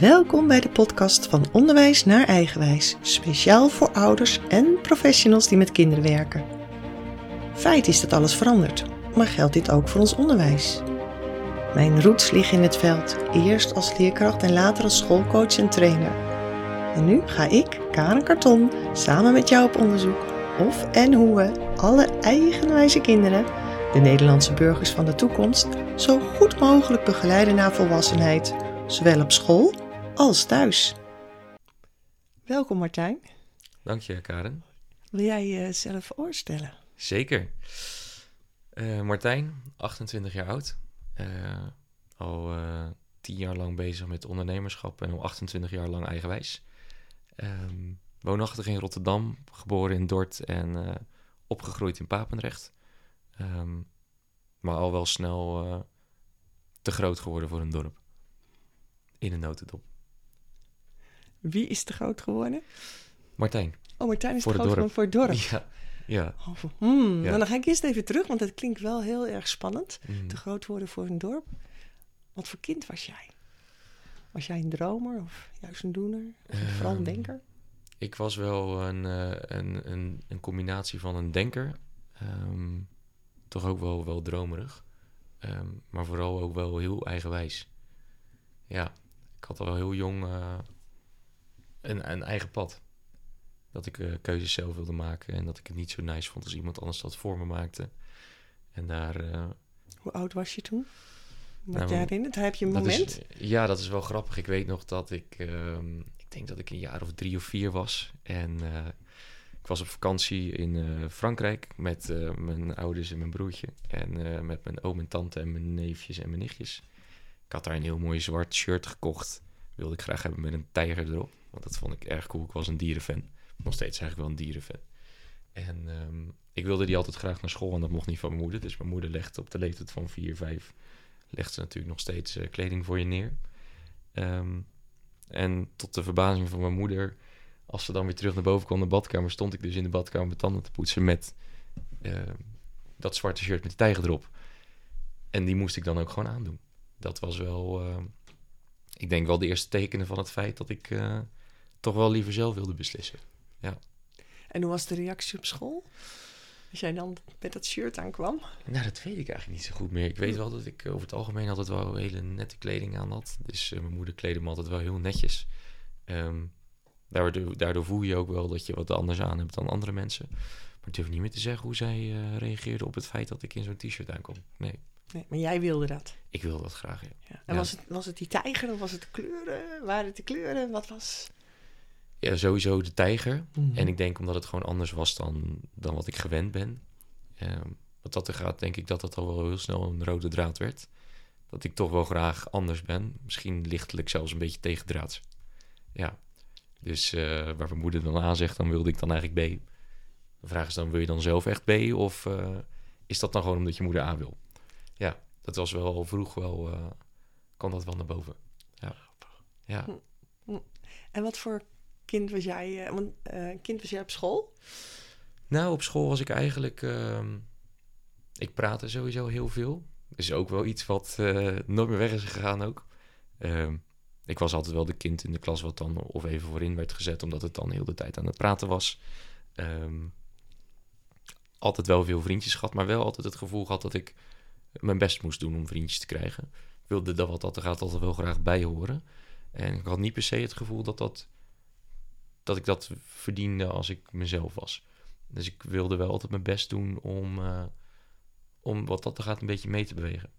Welkom bij de podcast van Onderwijs naar Eigenwijs, speciaal voor ouders en professionals die met kinderen werken. Feit is dat alles verandert, maar geldt dit ook voor ons onderwijs? Mijn roots liggen in het veld, eerst als leerkracht en later als schoolcoach en trainer. En nu ga ik, Karen Karton, samen met jou op onderzoek of en hoe we alle eigenwijze kinderen, de Nederlandse burgers van de toekomst, zo goed mogelijk begeleiden naar volwassenheid, zowel op school als thuis. Welkom Martijn. Dank je, Karen. Wil jij jezelf voorstellen? Zeker. Eh, Martijn, 28 jaar oud. Eh, al uh, 10 jaar lang bezig met ondernemerschap en al 28 jaar lang eigenwijs. Um, woonachtig in Rotterdam, geboren in Dort en opgegroeid in Papendrecht. Um, maar al wel snel te groot geworden voor een dorp. In een notendop. Wie is te groot geworden? Martijn. Oh, Martijn is voor te groot geworden voor het dorp. Ja. Ja. Oh, hmm. ja. Nou, dan ga ik eerst even terug, want het klinkt wel heel erg spannend. Mm. Te groot worden voor een dorp. Wat voor kind was jij? Was jij een dromer of juist een doener? Of Um, vooral een denker? Ik was wel een, uh, een, een, een, combinatie van een denker. Um, toch ook wel, wel dromerig. Um, maar vooral ook wel heel eigenwijs. Ja, ik had al heel jong uh, een, een eigen pad. Dat ik uh, keuzes zelf wilde maken en dat ik het niet zo nice vond als iemand anders dat voor me maakte. En daar. Uh, Hoe oud was je toen? Wat nou, je herinnert? Heb je een moment? Is, ja, dat is wel grappig. Ik weet nog dat ik. Uh, ik denk dat ik een jaar of drie of vier was. En uh, ik was op vakantie in Frankrijk met mijn ouders en mijn broertje. En met mijn oom en tante en mijn neefjes en mijn nichtjes. Ik had daar een heel mooi zwart shirt gekocht. Wilde ik graag hebben met een tijger erop. Want dat vond ik erg cool. Ik was een dierenfan. Nog steeds eigenlijk wel een dierenfan. En um, ik wilde die altijd graag naar school en dat mocht niet van mijn moeder. Dus mijn moeder legde op de leeftijd van 4, 5... legt ze natuurlijk nog steeds uh, kleding voor je neer. Um, en tot de verbazing van mijn moeder... als ze dan weer terug naar boven kwam de badkamer... stond ik dus in de badkamer mijn tanden te poetsen met... Uh, dat zwarte shirt met die tijger erop. En die moest ik dan ook gewoon aandoen. Dat was wel... ik denk wel de eerste tekenen van het feit dat ik... Uh, toch wel liever zelf wilde beslissen. Ja. En hoe was de reactie op school? Als jij dan met dat shirt aankwam? Nou, dat weet ik eigenlijk niet zo goed meer. Ik weet wel dat ik over het algemeen altijd wel hele nette kleding aan had. Dus uh, mijn moeder kleedde me altijd wel heel netjes. Um, daardoor, daardoor voel je ook wel dat je wat anders aan hebt dan andere mensen. Maar ik durf niet meer te zeggen hoe zij uh, reageerde op het feit dat ik in zo'n t-shirt aankom. Nee. Nee, maar jij wilde dat? Ik wilde dat graag, ja. ja. En ja. Was, het, was het die tijger of was het de kleuren? Waren het de kleuren? Wat was... Ja, sowieso de tijger. Mm -hmm. En ik denk omdat het gewoon anders was dan, dan wat ik gewend ben. Um, wat dat er gaat, denk ik dat dat al wel heel snel een rode draad werd. Dat ik toch wel graag anders ben. Misschien lichtelijk zelfs een beetje tegendraads. Ja. Dus uh, waar mijn moeder dan A zegt, dan wilde ik dan eigenlijk B. De vraag is dan, wil je dan zelf echt B? Of uh, is dat dan gewoon omdat je moeder A wil? Ja, dat was wel vroeg wel... Uh, kwam dat wel naar boven. Ja. ja. En wat voor kind was jij? Uh, want uh, kind was jij op school? Nou, op school was ik eigenlijk. Uh, ik praatte sowieso heel veel. Dus ook wel iets wat nooit meer weg is gegaan ook. Ehm, ik was altijd wel de kind in de klas wat dan of even voorin werd gezet, omdat het dan heel de tijd aan het praten was. Um, altijd wel veel vriendjes gehad, maar wel altijd het gevoel gehad dat ik mijn best moest doen om vriendjes te krijgen. Ik wilde dat wat dat er gaat altijd wel graag bij horen. En ik had niet per se het gevoel dat dat dat ik dat verdiende als ik mezelf was. Dus ik wilde wel altijd mijn best doen om, uh, om wat dat er gaat een beetje mee te bewegen.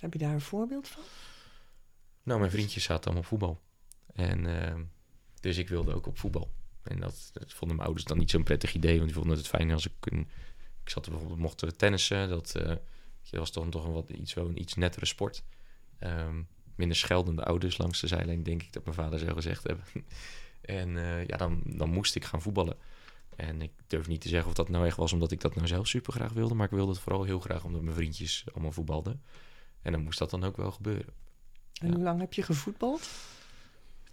Heb je daar een voorbeeld van? Nou, mijn vriendjes zaten allemaal op voetbal. En uh, dus ik wilde ook op voetbal. En dat, dat vonden mijn ouders dan niet zo'n prettig idee, want die vonden het fijn als ik een... Ik zat er bijvoorbeeld, mochten we tennissen, dat, uh, dat was toch, toch een wat iets, wel een iets nettere sport. Um, minder scheldende ouders langs de zijlijn, denk ik dat mijn vader zou gezegd hebben. En uh, ja, dan, dan moest ik gaan voetballen. En ik durf niet te zeggen of dat nou echt was omdat ik dat nou zelf super graag wilde. Maar ik wilde het vooral heel graag omdat mijn vriendjes allemaal voetbalden. En dan moest dat dan ook wel gebeuren. En ja. hoe lang heb je gevoetbald?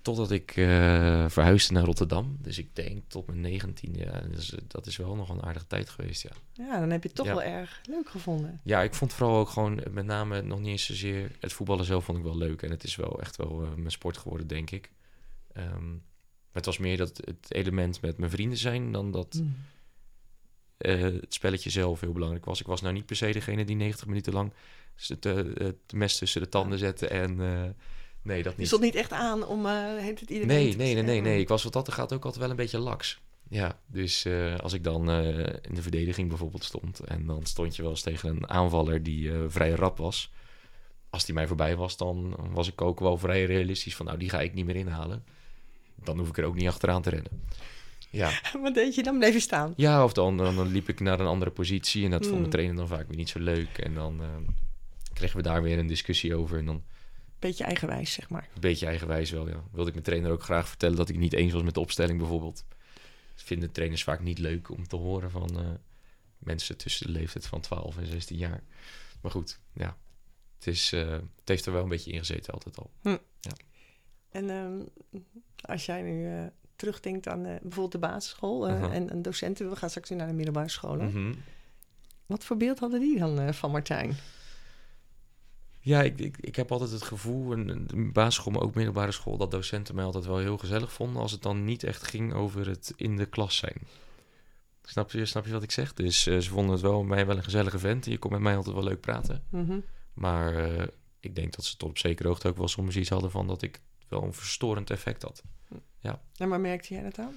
Totdat ik eh, verhuisde naar Rotterdam. Dus ik denk tot mijn 19 ja, dus, dat is wel nog een aardige tijd geweest, ja. Ja, dan heb je het toch Ja. wel erg leuk gevonden. Ja, ik vond vooral ook gewoon met name nog niet eens zozeer... Het voetballen zelf vond ik wel leuk. En het is wel echt wel eh, mijn sport geworden, denk ik. Ehm, het was meer dat het element met mijn vrienden zijn... dan dat Mm. eh, het spelletje zelf heel belangrijk was. Ik was nou niet per se degene die 90 minuten lang... het, eh, het mes tussen de tanden zette en... eh, nee, dat Je niet. stond niet echt aan om eh het iedereen Nee, te nee, nee, nee, nee. Ik was wat dat er gaat ook altijd wel een beetje laks. Ja, dus eh, als ik dan eh, in de verdediging bijvoorbeeld stond... en dan stond je wel eens tegen een aanvaller die eh, vrij rap was... als die mij voorbij was, dan was ik ook wel vrij realistisch van... nou, die ga ik niet meer inhalen. Dan hoef ik er ook niet achteraan te rennen. Ja, Wat deed je dan? Bleef je staan? ja of dan, dan, dan liep ik naar een andere positie... en dat vond Hmm. de trainer dan vaak weer niet zo leuk. En dan eh, kregen we daar weer een discussie over... en dan Beetje eigenwijs, zeg maar. een beetje eigenwijs wel, ja. Wilde ik mijn trainer ook graag vertellen dat ik niet eens was met de opstelling bijvoorbeeld. Vinden trainers vaak niet leuk om te horen van eh, mensen tussen de leeftijd van 12 en 16 jaar. Maar goed, ja. Het, is, eh, het heeft er wel een beetje in gezeten altijd al. En ehm, als jij nu eh, terugdenkt aan bijvoorbeeld de basisschool Mhm. en, en docenten, we gaan straks weer naar de middelbare scholen. Mhm. Wat voor beeld hadden die dan van Martijn? Ja, ik, ik, ik heb altijd het gevoel, en de basisschool, maar ook middelbare school, dat docenten mij altijd wel heel gezellig vonden als het dan niet echt ging over het in de klas zijn. Snap je, snap je wat ik zeg? Dus eh, ze vonden het wel mij wel een gezellige vent en je kon met mij altijd wel leuk praten. Mhm. Maar eh, ik denk dat ze tot op zekere hoogte ook wel soms iets hadden van dat ik wel een verstorend effect had. En maar merkte jij dat aan?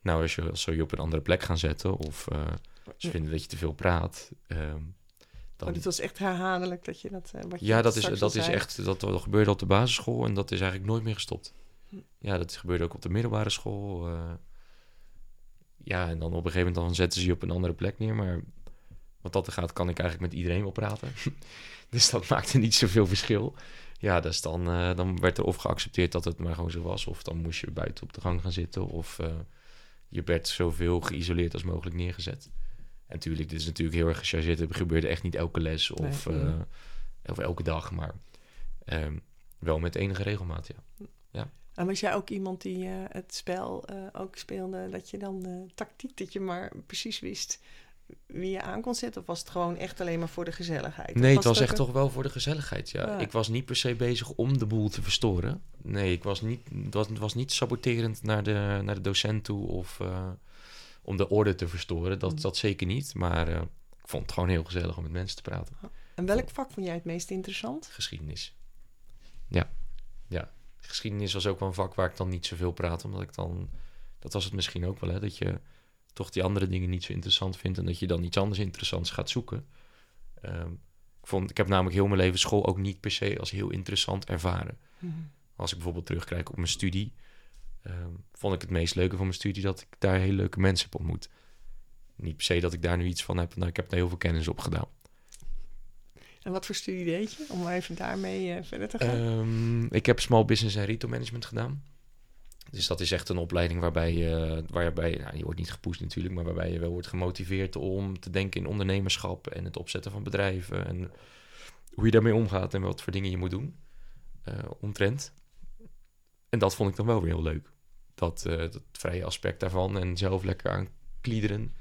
Nou, als je, als ze je op een andere plek gaan zetten of eh, ze Ja. vinden dat je te veel praat, ehm, dan... Oh, dit was echt herhaaldelijk dat je dat eh, wat je Ja, dat is, dat is echt, dat, dat gebeurde op de basisschool en dat is eigenlijk nooit meer gestopt. Hm. Ja, dat gebeurde ook op de middelbare school. eh. ja, en dan op een gegeven moment dan zetten ze je op een andere plek neer, maar wat dat er gaat, kan ik eigenlijk met iedereen wel praten. dus dat maakte niet zoveel verschil. Ja, dus dan, eh, dan werd er of geaccepteerd dat het maar gewoon zo was, of dan moest je buiten op de gang gaan zitten, of je werd zoveel geïsoleerd als mogelijk neergezet. En natuurlijk, dit is natuurlijk heel erg gechargeerd. Het gebeurde echt niet elke les of, Nee, eh, of elke dag, maar ehm, wel met enige regelmaat, ja. En was jij ook iemand die eh, het spel eh, ook speelde, dat je dan eh, tactiek, dat je maar precies wist wie je aan kon zetten? Of was het gewoon echt alleen maar voor de gezelligheid? Nee, het was echt een- toch wel voor de gezelligheid, ja. Ja. Ik was niet per se bezig om de boel te verstoren. Nee, ik was niet, het was, was niet saboterend naar de, naar de docent toe of om de orde te verstoren. Dat, Mm. dat zeker niet, maar eh, ik vond het gewoon heel gezellig om met mensen te praten. En welk vak vond jij het meest interessant? Geschiedenis. Ja, ja. Geschiedenis was ook wel een vak waar ik dan niet zoveel praat, omdat ik dan... Dat was het misschien ook wel, hè, dat je toch die andere dingen niet zo interessant vindt en dat je dan iets anders interessants gaat zoeken. Ehm, ik, vond, ik heb namelijk heel mijn leven school ook niet per se als heel interessant ervaren. Als ik bijvoorbeeld terugkijk op mijn studie, ehm, vond ik het meest leuke van mijn studie dat ik daar hele leuke mensen heb ontmoet. Niet per se dat ik daar nu iets van heb, nou, ik heb daar heel veel kennis op gedaan. En wat voor studie deed je? Om even daarmee eh, verder te gaan. Ehm, ik heb Small Business en Retail Management gedaan. Dus dat is echt een opleiding waarbij je, waarbij, nou, je wordt niet gepoest natuurlijk, maar waarbij je wel wordt gemotiveerd om te denken in ondernemerschap en het opzetten van bedrijven en hoe je daarmee omgaat en wat voor dingen je moet doen eh omtrent. En dat vond ik dan wel weer heel leuk. Dat, eh, dat vrije aspect daarvan en zelf lekker aan kliederen,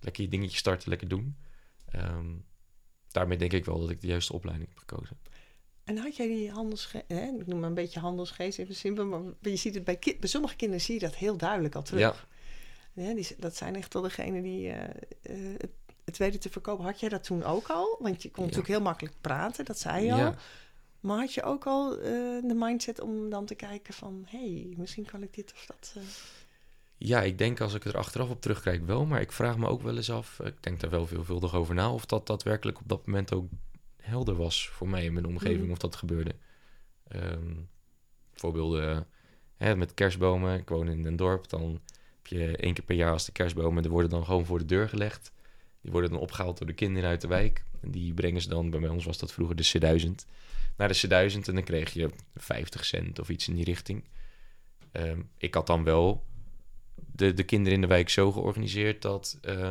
lekker je dingetje starten, lekker doen. Ehm, daarmee denk ik wel dat ik de juiste opleiding heb gekozen. En had jij die handelsgeest, hè, ik noem maar een beetje handelsgeest, even simpel, maar je ziet het bij, bij sommige kinderen zie je dat heel duidelijk al terug. Ja, Ja, die, dat zijn echt wel degenen die eh, eh, het, het weten te verkopen. Had jij dat toen ook al? Want je kon Ja. natuurlijk heel makkelijk praten, dat zei je al. Maar had je ook al eh, de mindset om dan te kijken van... hé, hey, misschien kan ik dit of dat... eh. Ja, ik denk als ik er achteraf op terugkijk wel, maar ik vraag me ook wel eens af, ik denk daar wel veelvuldig over na, of dat daadwerkelijk op dat moment ook helder was voor mij in mijn omgeving, Mhm. of dat gebeurde. Ehm, voorbeelden eh, hè, met kerstbomen, ik woon in een dorp, dan heb je één keer per jaar als de kerstbomen, die worden dan gewoon voor de deur gelegd. Die worden dan opgehaald door de kinderen uit de wijk. En die brengen ze dan, bij ons was dat vroeger de C1000, naar de C1000 en dan kreeg je 50 cent of iets in die richting. Ehm, ik had dan wel de, de kinderen in de wijk zo georganiseerd dat eh,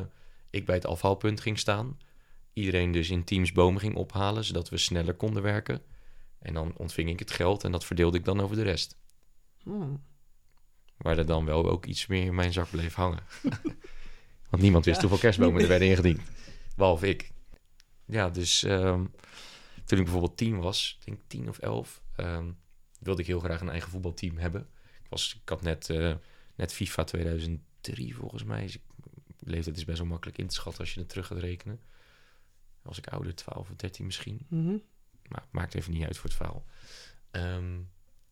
ik bij het afhaalpunt ging staan. Iedereen dus in teams bomen ging ophalen, zodat we sneller konden werken. En dan ontving ik het geld en dat verdeelde ik dan over de rest. Hmm. Waar er dan wel ook iets meer in mijn zak bleef hangen. Want niemand wist Ja. hoeveel kerstbomen er werden ingediend. Behalve ik. Ja, dus ehm, toen ik bijvoorbeeld tien was, ik denk tien of elf, ehm, wilde ik heel graag een eigen voetbalteam hebben. Ik, was, ik had net, eh, net FIFA 2003 volgens mij. Dus ik, leeftijd is best wel makkelijk in te schatten als je het terug gaat rekenen. Was ik ouder, 12 of 13 misschien. Mhm. Maar maakt even niet uit voor het verhaal. Dan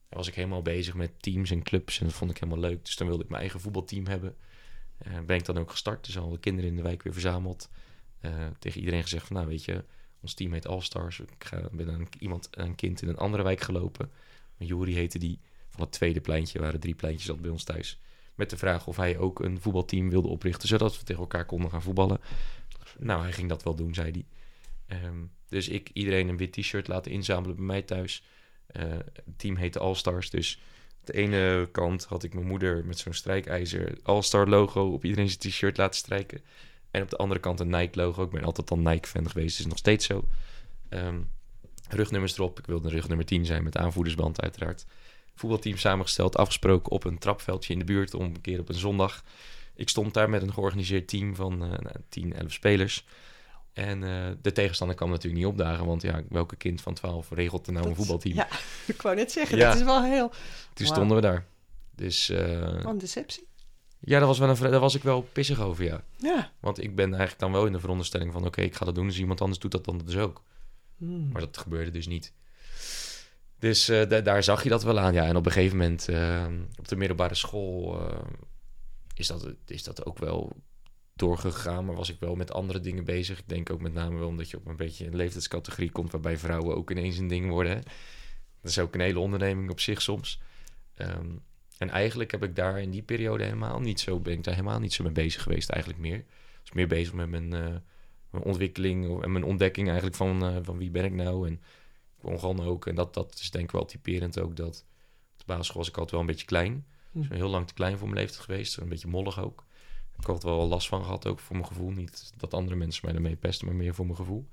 was ik helemaal bezig met teams en clubs en dat vond ik helemaal leuk. Dus dan wilde ik mijn eigen voetbalteam hebben. Eh, ben ik dan ook gestart. Dus al de kinderen in de wijk weer verzameld. Eh, tegen iedereen gezegd van, nou weet je, ons team heet All Stars. Ik ga, ben iemand, een kind in een andere wijk gelopen. Jori heette die. Van het tweede pleintje waren drie pleintjes al bij ons thuis. Met de vraag of hij ook een voetbalteam wilde oprichten, zodat we tegen elkaar konden gaan voetballen. Nou, hij ging dat wel doen, zei hij. Ehm, dus ik iedereen een wit t-shirt laten inzamelen bij mij thuis. Eh, het team heette All Stars. Dus de ene kant had ik mijn moeder met zo'n strijkijzer All Star logo op iedereen zijn t-shirt laten strijken. En op de andere kant een Nike logo. Ik ben altijd al Nike fan geweest, is nog steeds zo. Ehm, rugnummers erop. Ik wilde rugnummer 10 zijn met aanvoerdersband uiteraard. Voetbalteam samengesteld, afgesproken op een trapveldje in de buurt om een keer op een zondag. Ik stond daar met een georganiseerd team van eh nou, 10, 11 spelers. En eh, de tegenstander kwam natuurlijk niet opdagen, want ja, welke kind van 12 regelt er nou een voetbalteam? Ja, ik wou net zeggen, Ja. dat is wel heel... Toen stonden we daar. Dus eh, Wat een deceptie. Ja, daar was, wel een, daar was ik wel pissig over, ja. Ja. Want ik ben eigenlijk dan wel in de veronderstelling van... oké, ik ga dat doen, dus iemand anders doet dat dan dus ook. Hmm. Maar dat gebeurde dus niet. Dus eh, da- daar zag je dat wel aan, ja. En op een gegeven moment eh, op de middelbare school... eh, is, dat, is dat ook wel doorgegaan, maar was ik wel met andere dingen bezig. Ik denk ook met name wel omdat je op een beetje een leeftijdscategorie komt... waarbij vrouwen ook ineens een ding worden, hè. Dat is ook een hele onderneming op zich soms. Ehm, en eigenlijk heb ik daar in die periode helemaal niet zo... ben ik daar helemaal niet zo mee bezig geweest eigenlijk meer. Ik was meer bezig met mijn, eh, mijn ontwikkeling en mijn ontdekking eigenlijk van, eh, van wie ben ik nou. En gewoon ook, en dat, dat is denk ik wel typerend ook, dat op de basisschool was ik altijd wel een beetje klein. Dus heel lang te klein voor mijn leeftijd geweest, een beetje mollig ook. Ik had er wel last van gehad ook voor mijn gevoel. Niet dat andere mensen mij daarmee pesten, maar meer voor mijn gevoel.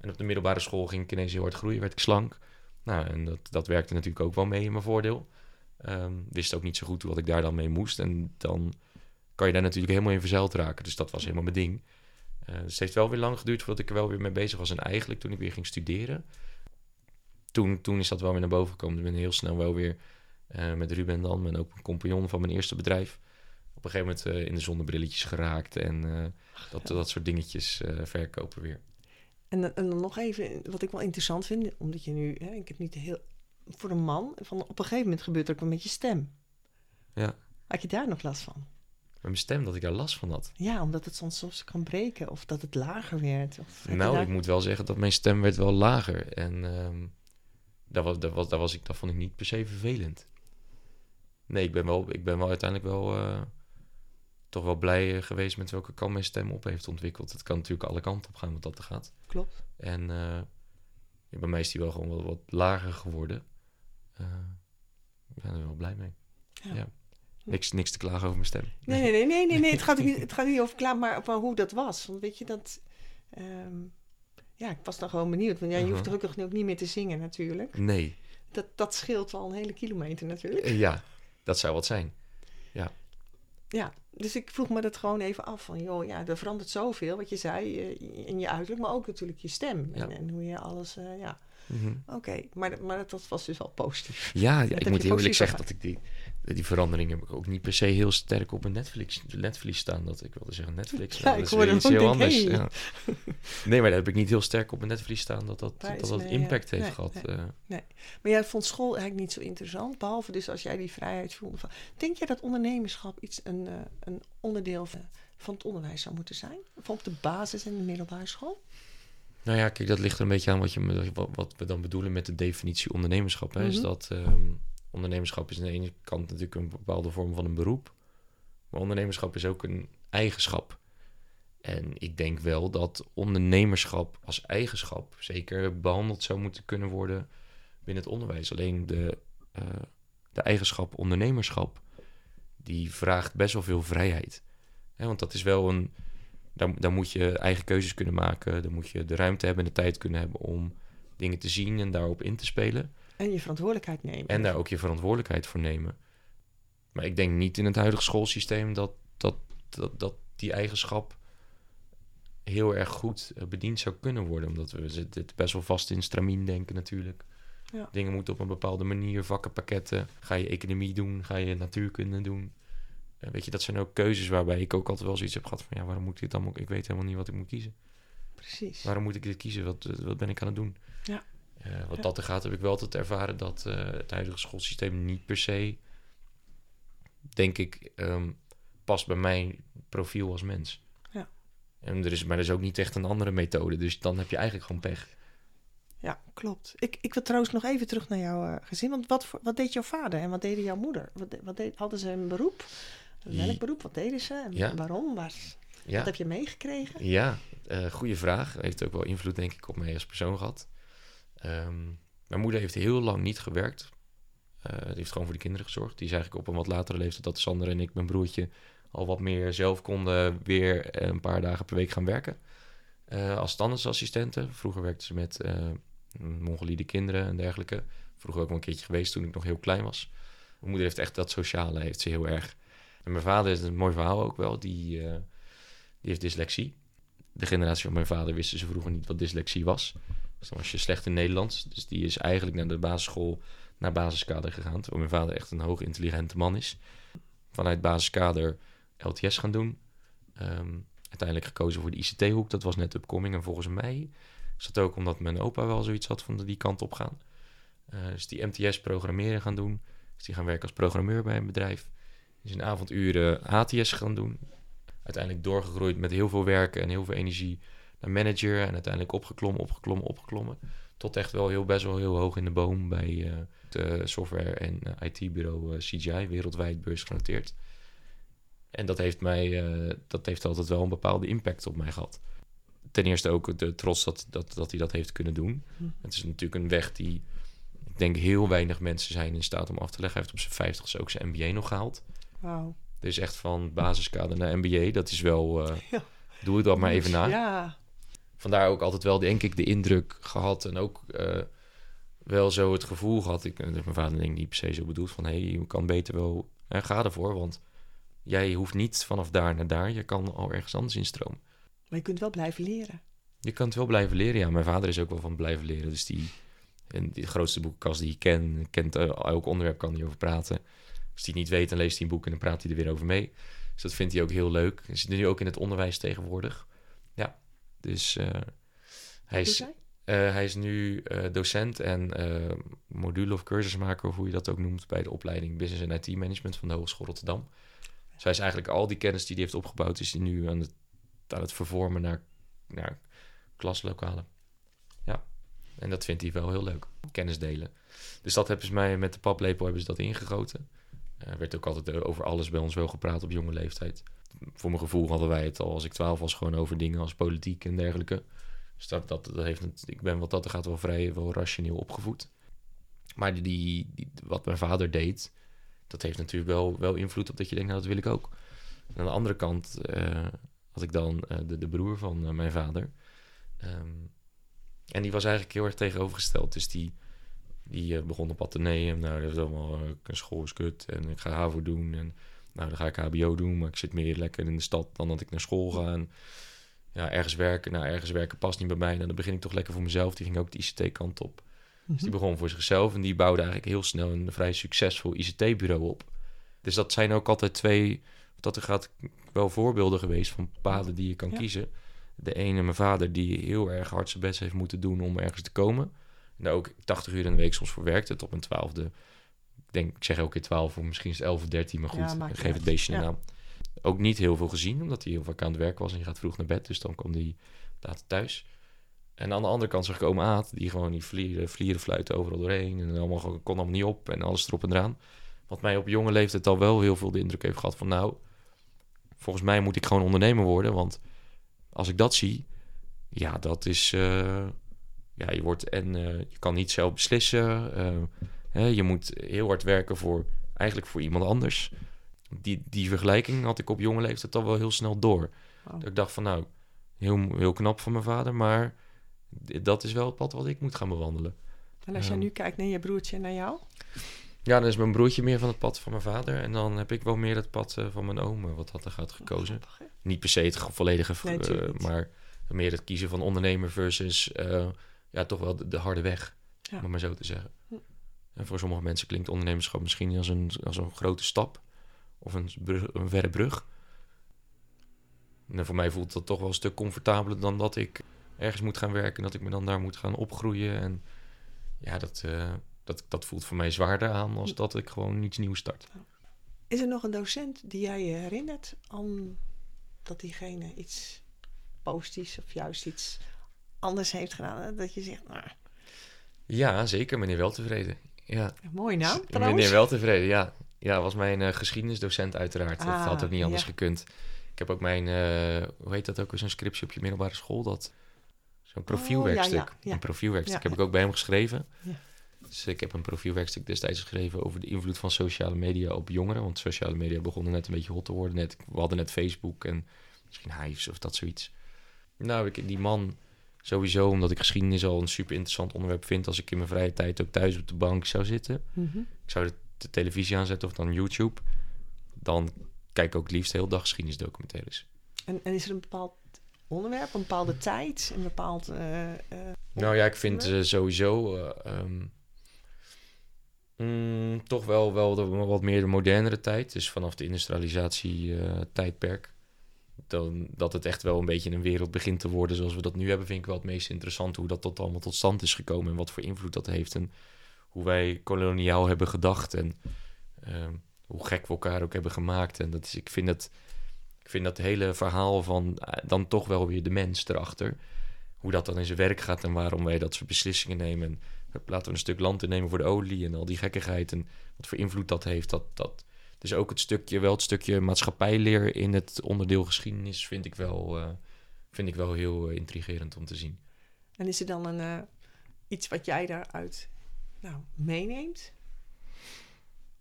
En op de middelbare school ging ik ineens heel hard groeien, werd ik slank. Nou, en dat, dat werkte natuurlijk ook wel mee in mijn voordeel. Ehm, wist ook niet zo goed wat ik daar dan mee moest. En dan kan je daar natuurlijk helemaal in verzeild raken. Dus dat was helemaal mijn ding. Eh, dus het heeft wel weer lang geduurd voordat ik er wel weer mee bezig was. En eigenlijk toen ik weer ging studeren, toen, toen is dat wel weer naar boven gekomen. Ik ben heel snel wel weer eh, met Ruben dan, ben ook een compagnon van mijn eerste bedrijf. Op een gegeven moment eh, in de zonnebrilletjes geraakt en dat, dat soort dingetjes verkopen weer. En, dan- en dan nog even, wat ik wel interessant vind, omdat je nu, hè, ik heb niet heel, voor een man, van op een gegeven moment gebeurt er ook een beetje stem. Ja. Had je daar nog last van? Met mijn stem dat ik daar last van had. Ja, omdat het soms, soms kan breken of dat het lager werd. Of je Nou, daar- ik moet wel zeggen dat mijn stem werd wel lager. En ehm dat, was, dat, was, dat, was ik, dat vond ik niet per se vervelend. Nee, ik ben wel, ik ben wel uiteindelijk wel eh, toch wel blij eh, geweest met welke kant mijn stem op heeft ontwikkeld. Het kan natuurlijk alle kanten op gaan wat dat er gaat. Klopt. En eh, bij mij is die wel gewoon wat lager geworden. Ik ben er wel blij mee. Ja. Ja. Niks, niks te klagen over mijn stem. Nee, nee, nee, nee, nee, nee. Het, gaat niet, het gaat niet over klaar, maar over hoe dat was. Want weet je, dat... ehm, ja, ik was dan gewoon benieuwd. Want ja, je hoeft Uh-huh. gelukkig ook niet meer te zingen natuurlijk. Nee, Dat, dat scheelt wel een hele kilometer natuurlijk. Eh, ja, dat zou wat zijn. Ja, dus ik vroeg me dat gewoon even af. Van, joh, ja, er verandert zoveel, wat je zei, eh, in je uiterlijk, maar ook natuurlijk je stem. En, Ja. en hoe je alles, ja. Mhm. Oké, maar, dat- maar dat, was dus wel positief. Ja, ja ik moet heel eerlijk zeggen dat ik die, die verandering heb ik ook niet per se heel sterk op mijn Netflix, Netflix staan. Dat ik wilde zeggen Netflix, Ja, ik is iets heel anders. hey. Ja. Nee, maar dat heb ik niet heel sterk op mijn Netflix staan dat dat, Daar dat, is dat mee, impact ja. heeft Nee, gehad. nee. eh. Maar jij vond school eigenlijk niet zo interessant, behalve dus als jij die vrijheid voelde. Van, denk jij dat ondernemerschap iets een, eh, een onderdeel van, van het onderwijs zou moeten zijn? Of op de basis en de middelbare school? Nou ja, kijk, dat ligt er een beetje aan wat, je, wat we dan bedoelen met de definitie ondernemerschap. Hè? Is Mhm. dat ehm, ondernemerschap is aan de ene kant natuurlijk een bepaalde vorm van een beroep. Maar ondernemerschap is ook een eigenschap. En ik denk wel dat ondernemerschap als eigenschap zeker behandeld zou moeten kunnen worden binnen het onderwijs. Alleen de, eh, de eigenschap ondernemerschap, die vraagt best wel veel vrijheid. Hè, want dat is wel een, daar, daar moet je eigen keuzes kunnen maken. Dan moet je de ruimte hebben en de tijd kunnen hebben om dingen te zien en daarop in te spelen. En je verantwoordelijkheid nemen. En daar ook je verantwoordelijkheid voor nemen. Maar ik denk niet in het huidige schoolsysteem dat, dat, dat, dat die eigenschap heel erg goed eh, bediend zou kunnen worden. Omdat we zitten best wel vast in stramien denken natuurlijk. Ja. Dingen moeten op een bepaalde manier, vakkenpakketten. Ga je economie doen, ga je natuurkunde doen. Weet je, dat zijn ook keuzes waarbij ik ook altijd wel zoiets heb gehad van... ja, waarom moet ik dit allemaal... Ik weet helemaal niet wat ik moet kiezen. Precies. Waarom moet ik dit kiezen? Wat, wat ben ik aan het doen? Ja. Eh, wat Ja. dat er gaat, heb ik wel altijd ervaren dat eh, het huidige schoolsysteem niet per se, denk ik, ehm, past bij mijn profiel als mens. Ja. En er is, maar er is ook niet echt een andere methode, dus dan heb je eigenlijk gewoon pech. Ja, klopt. Ik, ik wil trouwens nog even terug naar jouw eh, gezin. Want wat, wat deed jouw vader en wat deed jouw moeder? Wat, wat deed, hadden ze een beroep? Welk beroep? Wat deden ze? En Ja. waarom? Waar, Ja, Wat heb je meegekregen? ja eh goede vraag. Heeft ook wel invloed, denk ik, op mij als persoon gehad. Ehm, mijn moeder heeft heel lang niet gewerkt. Eh, die heeft gewoon voor de kinderen gezorgd. Die is eigenlijk op een wat latere leeftijd dat Sander en ik, mijn broertje, al wat meer zelf konden weer een paar dagen per week gaan werken. Eh, als standaardassistenten. Vroeger werkte ze met eh Mongoliede kinderen en dergelijke. Vroeger ook wel een keertje geweest toen ik nog heel klein was. Mijn moeder heeft echt dat sociale, heeft ze heel erg. En mijn vader is een mooi verhaal ook wel. Die, eh, die heeft dyslexie. De generatie van mijn vader wisten ze vroeger niet wat dyslexie was. Dus dan was je slecht in Nederlands. Dus die is eigenlijk naar de basisschool, naar basiskader gegaan. Terwijl mijn vader echt een hoog intelligente man is. Vanuit basiskader LTS gaan doen. Ehm, uiteindelijk gekozen voor de ICT-hoek. Dat was net upcoming. En volgens mij is dat ook omdat mijn opa wel zoiets had van die kant op gaan. Dus die MTS programmeren gaan doen. Dus die gaan werken als programmeur bij een bedrijf. Dus in avonduren HTS gaan doen. Uiteindelijk doorgegroeid met heel veel werken en heel veel energie naar manager. En uiteindelijk opgeklommen, opgeklommen, opgeklommen. Tot echt wel heel, best wel heel hoog in de boom bij eh de software- en eh, IT-bureau eh, CGI, wereldwijd beursgenoteerd. En dat heeft, mij, eh, dat heeft altijd wel een bepaalde impact op mij gehad. Ten eerste ook de trots dat, dat, dat hij dat heeft kunnen doen. Hm. Het is natuurlijk een weg die, ik denk, heel weinig mensen zijn in staat om af te leggen. Hij heeft op zijn vijftigste ook zijn MBA nog gehaald. Wauw. Dus echt van basiskader naar MBA, dat is wel... eh, Ja. Doe ik dat maar even na. Ja, Vandaar ook altijd wel, denk ik, de indruk gehad. En ook eh, wel zo het gevoel gehad. Ik, eh, mijn vader denk ik niet per se zo bedoeld van... hé, hey, je kan beter wel... ga ervoor, want jij hoeft niet vanaf daar naar daar. Je kan al ergens anders instromen. maar je kunt wel blijven leren. Je kan het wel blijven leren. Ja, mijn vader is ook wel van blijven leren. Dus die, en die grootste boekenkast die ik ken... kent elk onderwerp, kan hij over praten. Als hij het niet weet, dan leest hij een boek... en dan praat hij er weer over mee. Dus dat vindt hij ook heel leuk. Hij zit nu ook in het onderwijs tegenwoordig. Ja, dus... eh, hij is, eh, hij is nu eh, docent en module- of cursusmaker, of hoe je dat ook noemt, bij de opleiding Business en IT Management van de Hogeschool Rotterdam. Dus hij is eigenlijk al die kennis die hij heeft opgebouwd, is hij nu aan het, aan het vervormen naar, naar klaslokalen. Ja, en dat vindt hij wel heel leuk, kennis delen. Dus dat hebben ze mij met de paplepel hebben ze dat ingegoten. Er werd ook altijd over alles bij ons wel gepraat op jonge leeftijd. Voor mijn gevoel hadden wij het al als ik twaalf was gewoon over dingen als politiek en dergelijke. Dus dat, dat, dat heeft, het- ik ben wat dat gaat wel vrij wel rationeel opgevoed. Maar die, die, wat mijn vader deed, dat heeft natuurlijk wel, wel invloed op dat je denkt, nou dat wil ik ook. Aan de andere kant eh, had ik dan eh, de, de broer van eh, mijn vader. Ehm, en die was eigenlijk heel erg tegenovergesteld. Dus die, die eh, begon op Atheneum. Nou, dat is allemaal, eh, een school is kut en ik ga HAVO doen. En nou, dan ga ik HBO doen, maar ik zit meer lekker in de stad dan dat ik naar school ga. En ja, ergens werken. Nou, ergens werken past niet bij mij. Nou, dan begin ik toch lekker voor mezelf. Die ging ook de ICT-kant op. Dus die begon voor zichzelf en die bouwde eigenlijk heel snel een vrij succesvol ICT-bureau op. Dus dat zijn ook altijd twee, dat er gaat wel voorbeelden geweest van paden die je kan Ja. kiezen. De ene, mijn vader, die heel erg hard zijn best heeft moeten doen om ergens te komen. En daar ook 80 uur in de week soms voor werkte, tot mijn twaalfde. Ik denk, ik zeg elke keer 12, of misschien is het 11 of 13, maar goed, Ja, geef het beestje een naam. Ook niet heel veel gezien, omdat hij heel vaak aan het werk was en je gaat vroeg naar bed, dus dan kwam hij later thuis. En aan de andere kant zag ik oom Aad, die gewoon die vlieren, vlieren fluiten overal doorheen. En allemaal, kon allemaal niet op en alles erop en eraan. Wat mij op jonge leeftijd al wel heel veel de indruk heeft gehad van... nou, volgens mij moet ik gewoon ondernemer worden. Want als ik dat zie, ja, dat is... eh, ja, je wordt en eh, je kan niet zelf beslissen. eh, hè, je moet heel hard werken voor eigenlijk voor iemand anders. Die, die vergelijking had ik op jonge leeftijd al wel heel snel door. Dat ik dacht van nou, heel, heel knap van mijn vader, maar dat is wel het pad wat ik moet gaan bewandelen. En als jij Ehm. nu kijkt naar je broertje en naar jou? Ja, dan is mijn broertje meer van het pad van mijn vader. En dan heb ik wel meer het pad eh, van mijn oom, wat had er gaat gekozen. Grappig, hè? Niet per se het ge- volledige, Nee, maar meer het kiezen van ondernemer versus ja, toch wel de, de harde weg, Ja. om het maar zo te zeggen. Hm. En voor sommige mensen klinkt ondernemerschap misschien als een, als een grote stap of een, brug, een verre brug. En voor mij voelt dat toch wel een stuk comfortabeler dan dat ik ergens moet gaan werken en dat ik me dan daar moet gaan opgroeien. En ja, dat, eh, dat, dat voelt voor mij zwaarder aan als dat ik gewoon iets nieuws start. Is er nog een docent die jij je herinnert aan dat diegene iets positiefs of juist iets anders heeft gedaan? Dat je zegt, nou, Ja, zeker, meneer Weltevreden. Ja. mooi naam Meneer trouwens. Weltevreden, ja. Ja, was mijn eh, geschiedenisdocent uiteraard. dat Ah, had ook niet anders ja. gekund. Ik heb ook mijn, eh, hoe heet dat ook, zo'n scriptie op je middelbare school. Dat, zo'n profielwerkstuk. Oh, ja, ja. Een profielwerkstuk heb ik ook bij hem geschreven. Ja. Dus ik heb een profielwerkstuk destijds geschreven over de invloed van sociale media op jongeren. Want sociale media begonnen net een beetje hot te worden. Net, we hadden net Facebook en misschien Hives of dat zoiets. Nou, ik, die man sowieso, omdat ik geschiedenis al een super interessant onderwerp vind. Als ik in mijn vrije tijd ook thuis op de bank zou zitten Mhm. ik zou de, de televisie aanzetten of dan YouTube, dan kijk ik ook het liefst de hele dag geschiedenisdocumentaires. En, en is er een bepaald onderwerp, een bepaalde tijd, een bepaald... eh, eh, Nou ja, ik vind eh, sowieso eh, ehm, mm, toch wel, wel de, wat meer de modernere tijd. Dus vanaf de industrialisatie-tijdperk. Dan, dat het echt wel een beetje een wereld begint te worden zoals we dat nu hebben, vind ik wel het meest interessante. Hoe dat tot allemaal tot stand is gekomen en wat voor invloed dat heeft. En hoe wij koloniaal hebben gedacht en ehm, hoe gek we elkaar ook hebben gemaakt. En dat is, ik vind het, ik vind dat hele verhaal van eh, dan toch wel weer de mens erachter. Hoe dat dan in zijn werk gaat en waarom wij dat soort beslissingen nemen. En hup, laten we een stuk land innemen voor de olie en al die gekkigheid. En wat voor invloed dat heeft. Dat, dat, dus ook het stukje, wel het stukje maatschappijleer in het onderdeel geschiedenis vind ik wel, eh, vind ik wel heel eh, intrigerend om te zien. en is er dan een, eh, iets wat jij daaruit nou, meeneemt?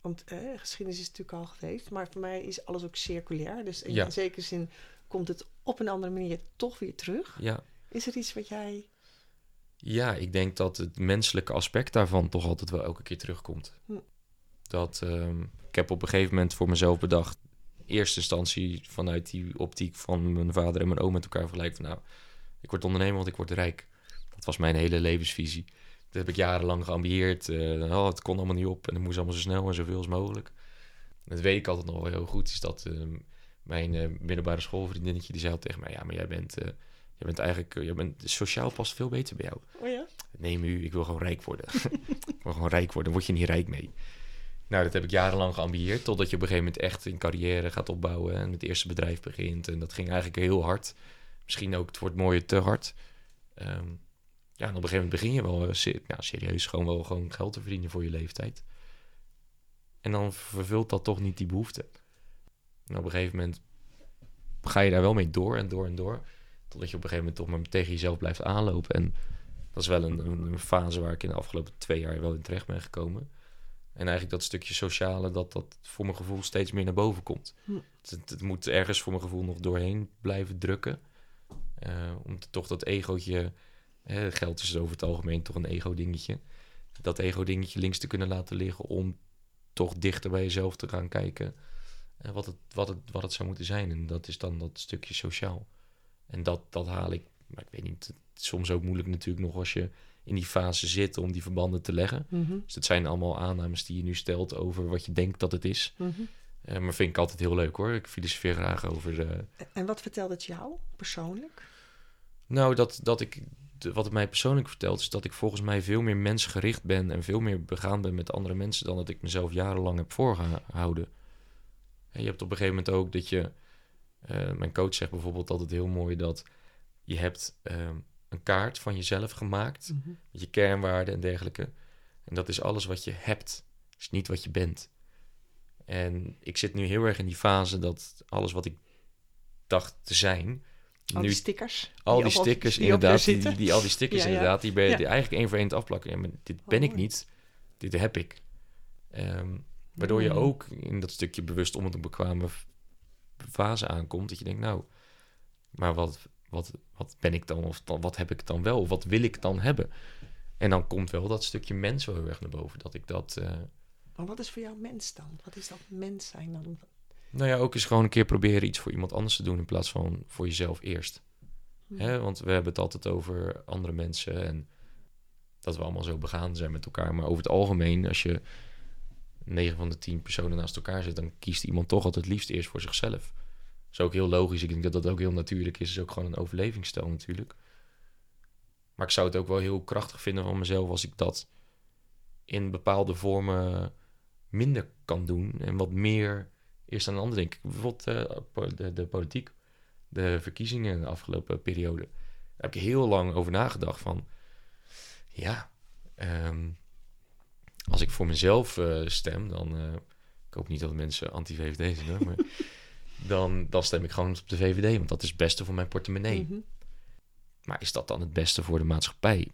Want geschiedenis is natuurlijk al geweest, maar voor mij is alles ook circulair. Dus in Ja. zekere zin komt het op een andere manier toch weer terug. Ja, Is er iets wat jij... Ja, ik denk dat het menselijke aspect daarvan toch altijd wel elke keer terugkomt. Dat ehm, ik heb op een gegeven moment voor mezelf bedacht, in eerste instantie vanuit die optiek van mijn vader en mijn oom met elkaar vergelijken. Van, nou, ik word ondernemer, want ik word rijk. Dat was mijn hele levensvisie. Dat heb ik jarenlang geambieerd. eh, oh, het kon allemaal niet op en het moest allemaal zo snel en zoveel als mogelijk. En dat weet ik altijd nog wel heel goed. Is dat ehm, mijn eh, middelbare schoolvriendinnetje die zei altijd tegen mij: Ja, maar jij bent, eh, jij bent eigenlijk, jij bent, sociaal past veel beter bij jou. Oh ja? Nee, mu, ik wil gewoon rijk worden. ik wil gewoon rijk worden. Word je niet rijk mee. Nou, dat heb ik jarenlang geambieerd. Totdat je op een gegeven moment echt een carrière gaat opbouwen. En het eerste bedrijf begint. En dat ging eigenlijk heel hard. Misschien ook, het wordt mooier te hard. Ehm, ja, en op een gegeven moment begin je wel eh, se- serieus gewoon wel gewoon geld te verdienen voor je leeftijd. En dan vervult dat toch niet die behoefte. En op een gegeven moment ga je daar wel mee door en door en door. Totdat je op een gegeven moment toch maar tegen jezelf blijft aanlopen. En dat is wel een, een fase waar ik in de afgelopen twee jaar wel in terecht ben gekomen. En eigenlijk dat stukje sociale, dat dat voor mijn gevoel steeds meer naar boven komt. Hm. Het, het, moet ergens voor mijn gevoel nog doorheen blijven drukken. Eh, om te- toch dat egootje, hè, geld is over het algemeen toch een ego-dingetje. Dat ego-dingetje links te kunnen laten liggen om toch dichter bij jezelf te gaan kijken. eh, wat, het, wat, het, wat het zou moeten zijn. En dat is dan dat stukje sociaal. En dat, dat haal ik, maar ik weet niet, het is soms ook moeilijk natuurlijk nog als je in die fase zit om die verbanden te leggen. Mhm, Dus het zijn allemaal aannames die je nu stelt over wat je denkt dat het is. mhm. Eh, maar vind ik altijd heel leuk hoor. Ik filosofeer graag over. eh, En wat vertelt het jou persoonlijk? nou, dat, dat ik. de- wat het mij persoonlijk vertelt, is dat ik volgens mij veel meer mensgericht ben en veel meer begaan ben met andere mensen dan dat ik mezelf jarenlang heb voorgehouden. En je hebt op een gegeven moment ook dat je. eh, mijn coach zegt bijvoorbeeld altijd heel mooi dat je hebt ehm, een kaart van jezelf gemaakt Mhm. met je kernwaarden en dergelijke. En dat is alles wat je hebt, is niet wat je bent. En ik zit nu heel erg in die fase dat alles wat ik dacht te zijn, Al nu die stickers. al die stickers op inderdaad, die, al die stickers Ja, inderdaad, die ben je Ja. eigenlijk één voor één te afplakken. Ja, maar dit ben ik mooi. niet, dit heb ik. Ehm, waardoor je Mm. ook in dat stukje bewust om het een bekwame fase aankomt, dat je denkt, nou, maar wat, wat, wat ben ik dan, of dan, wat heb ik dan wel, of wat wil ik dan hebben? En dan komt wel dat stukje mens wel heel erg naar boven, dat ik dat, eh, Maar wat is voor jou mens dan? Wat is dat mens zijn dan? Nou ja, ook eens gewoon een keer proberen iets voor iemand anders te doen in plaats van voor jezelf eerst. Hm. Hè? Want we hebben het altijd over andere mensen en dat we allemaal zo begaan zijn met elkaar. Maar over het algemeen, als je 9 van de 10 personen naast elkaar zit, dan kiest iemand toch altijd het liefst eerst voor zichzelf. Is ook heel logisch. Ik denk dat dat ook heel natuurlijk is. is ook gewoon een overlevingsstijl natuurlijk. Maar ik zou het ook wel heel krachtig vinden van mezelf als ik dat in bepaalde vormen minder kan doen. En wat meer eerst aan een ander denk. Bijvoorbeeld eh, de, de politiek, de verkiezingen in de afgelopen periode. Daar heb ik heel lang over nagedacht van... Ja, ehm, als ik voor mezelf eh, stem, dan... eh, ik hoop niet dat mensen anti-VVD zijn, maar... dan, dan stem ik gewoon op de VVD, want dat is het beste voor mijn portemonnee. Mhm. Maar is dat dan het beste voor de maatschappij?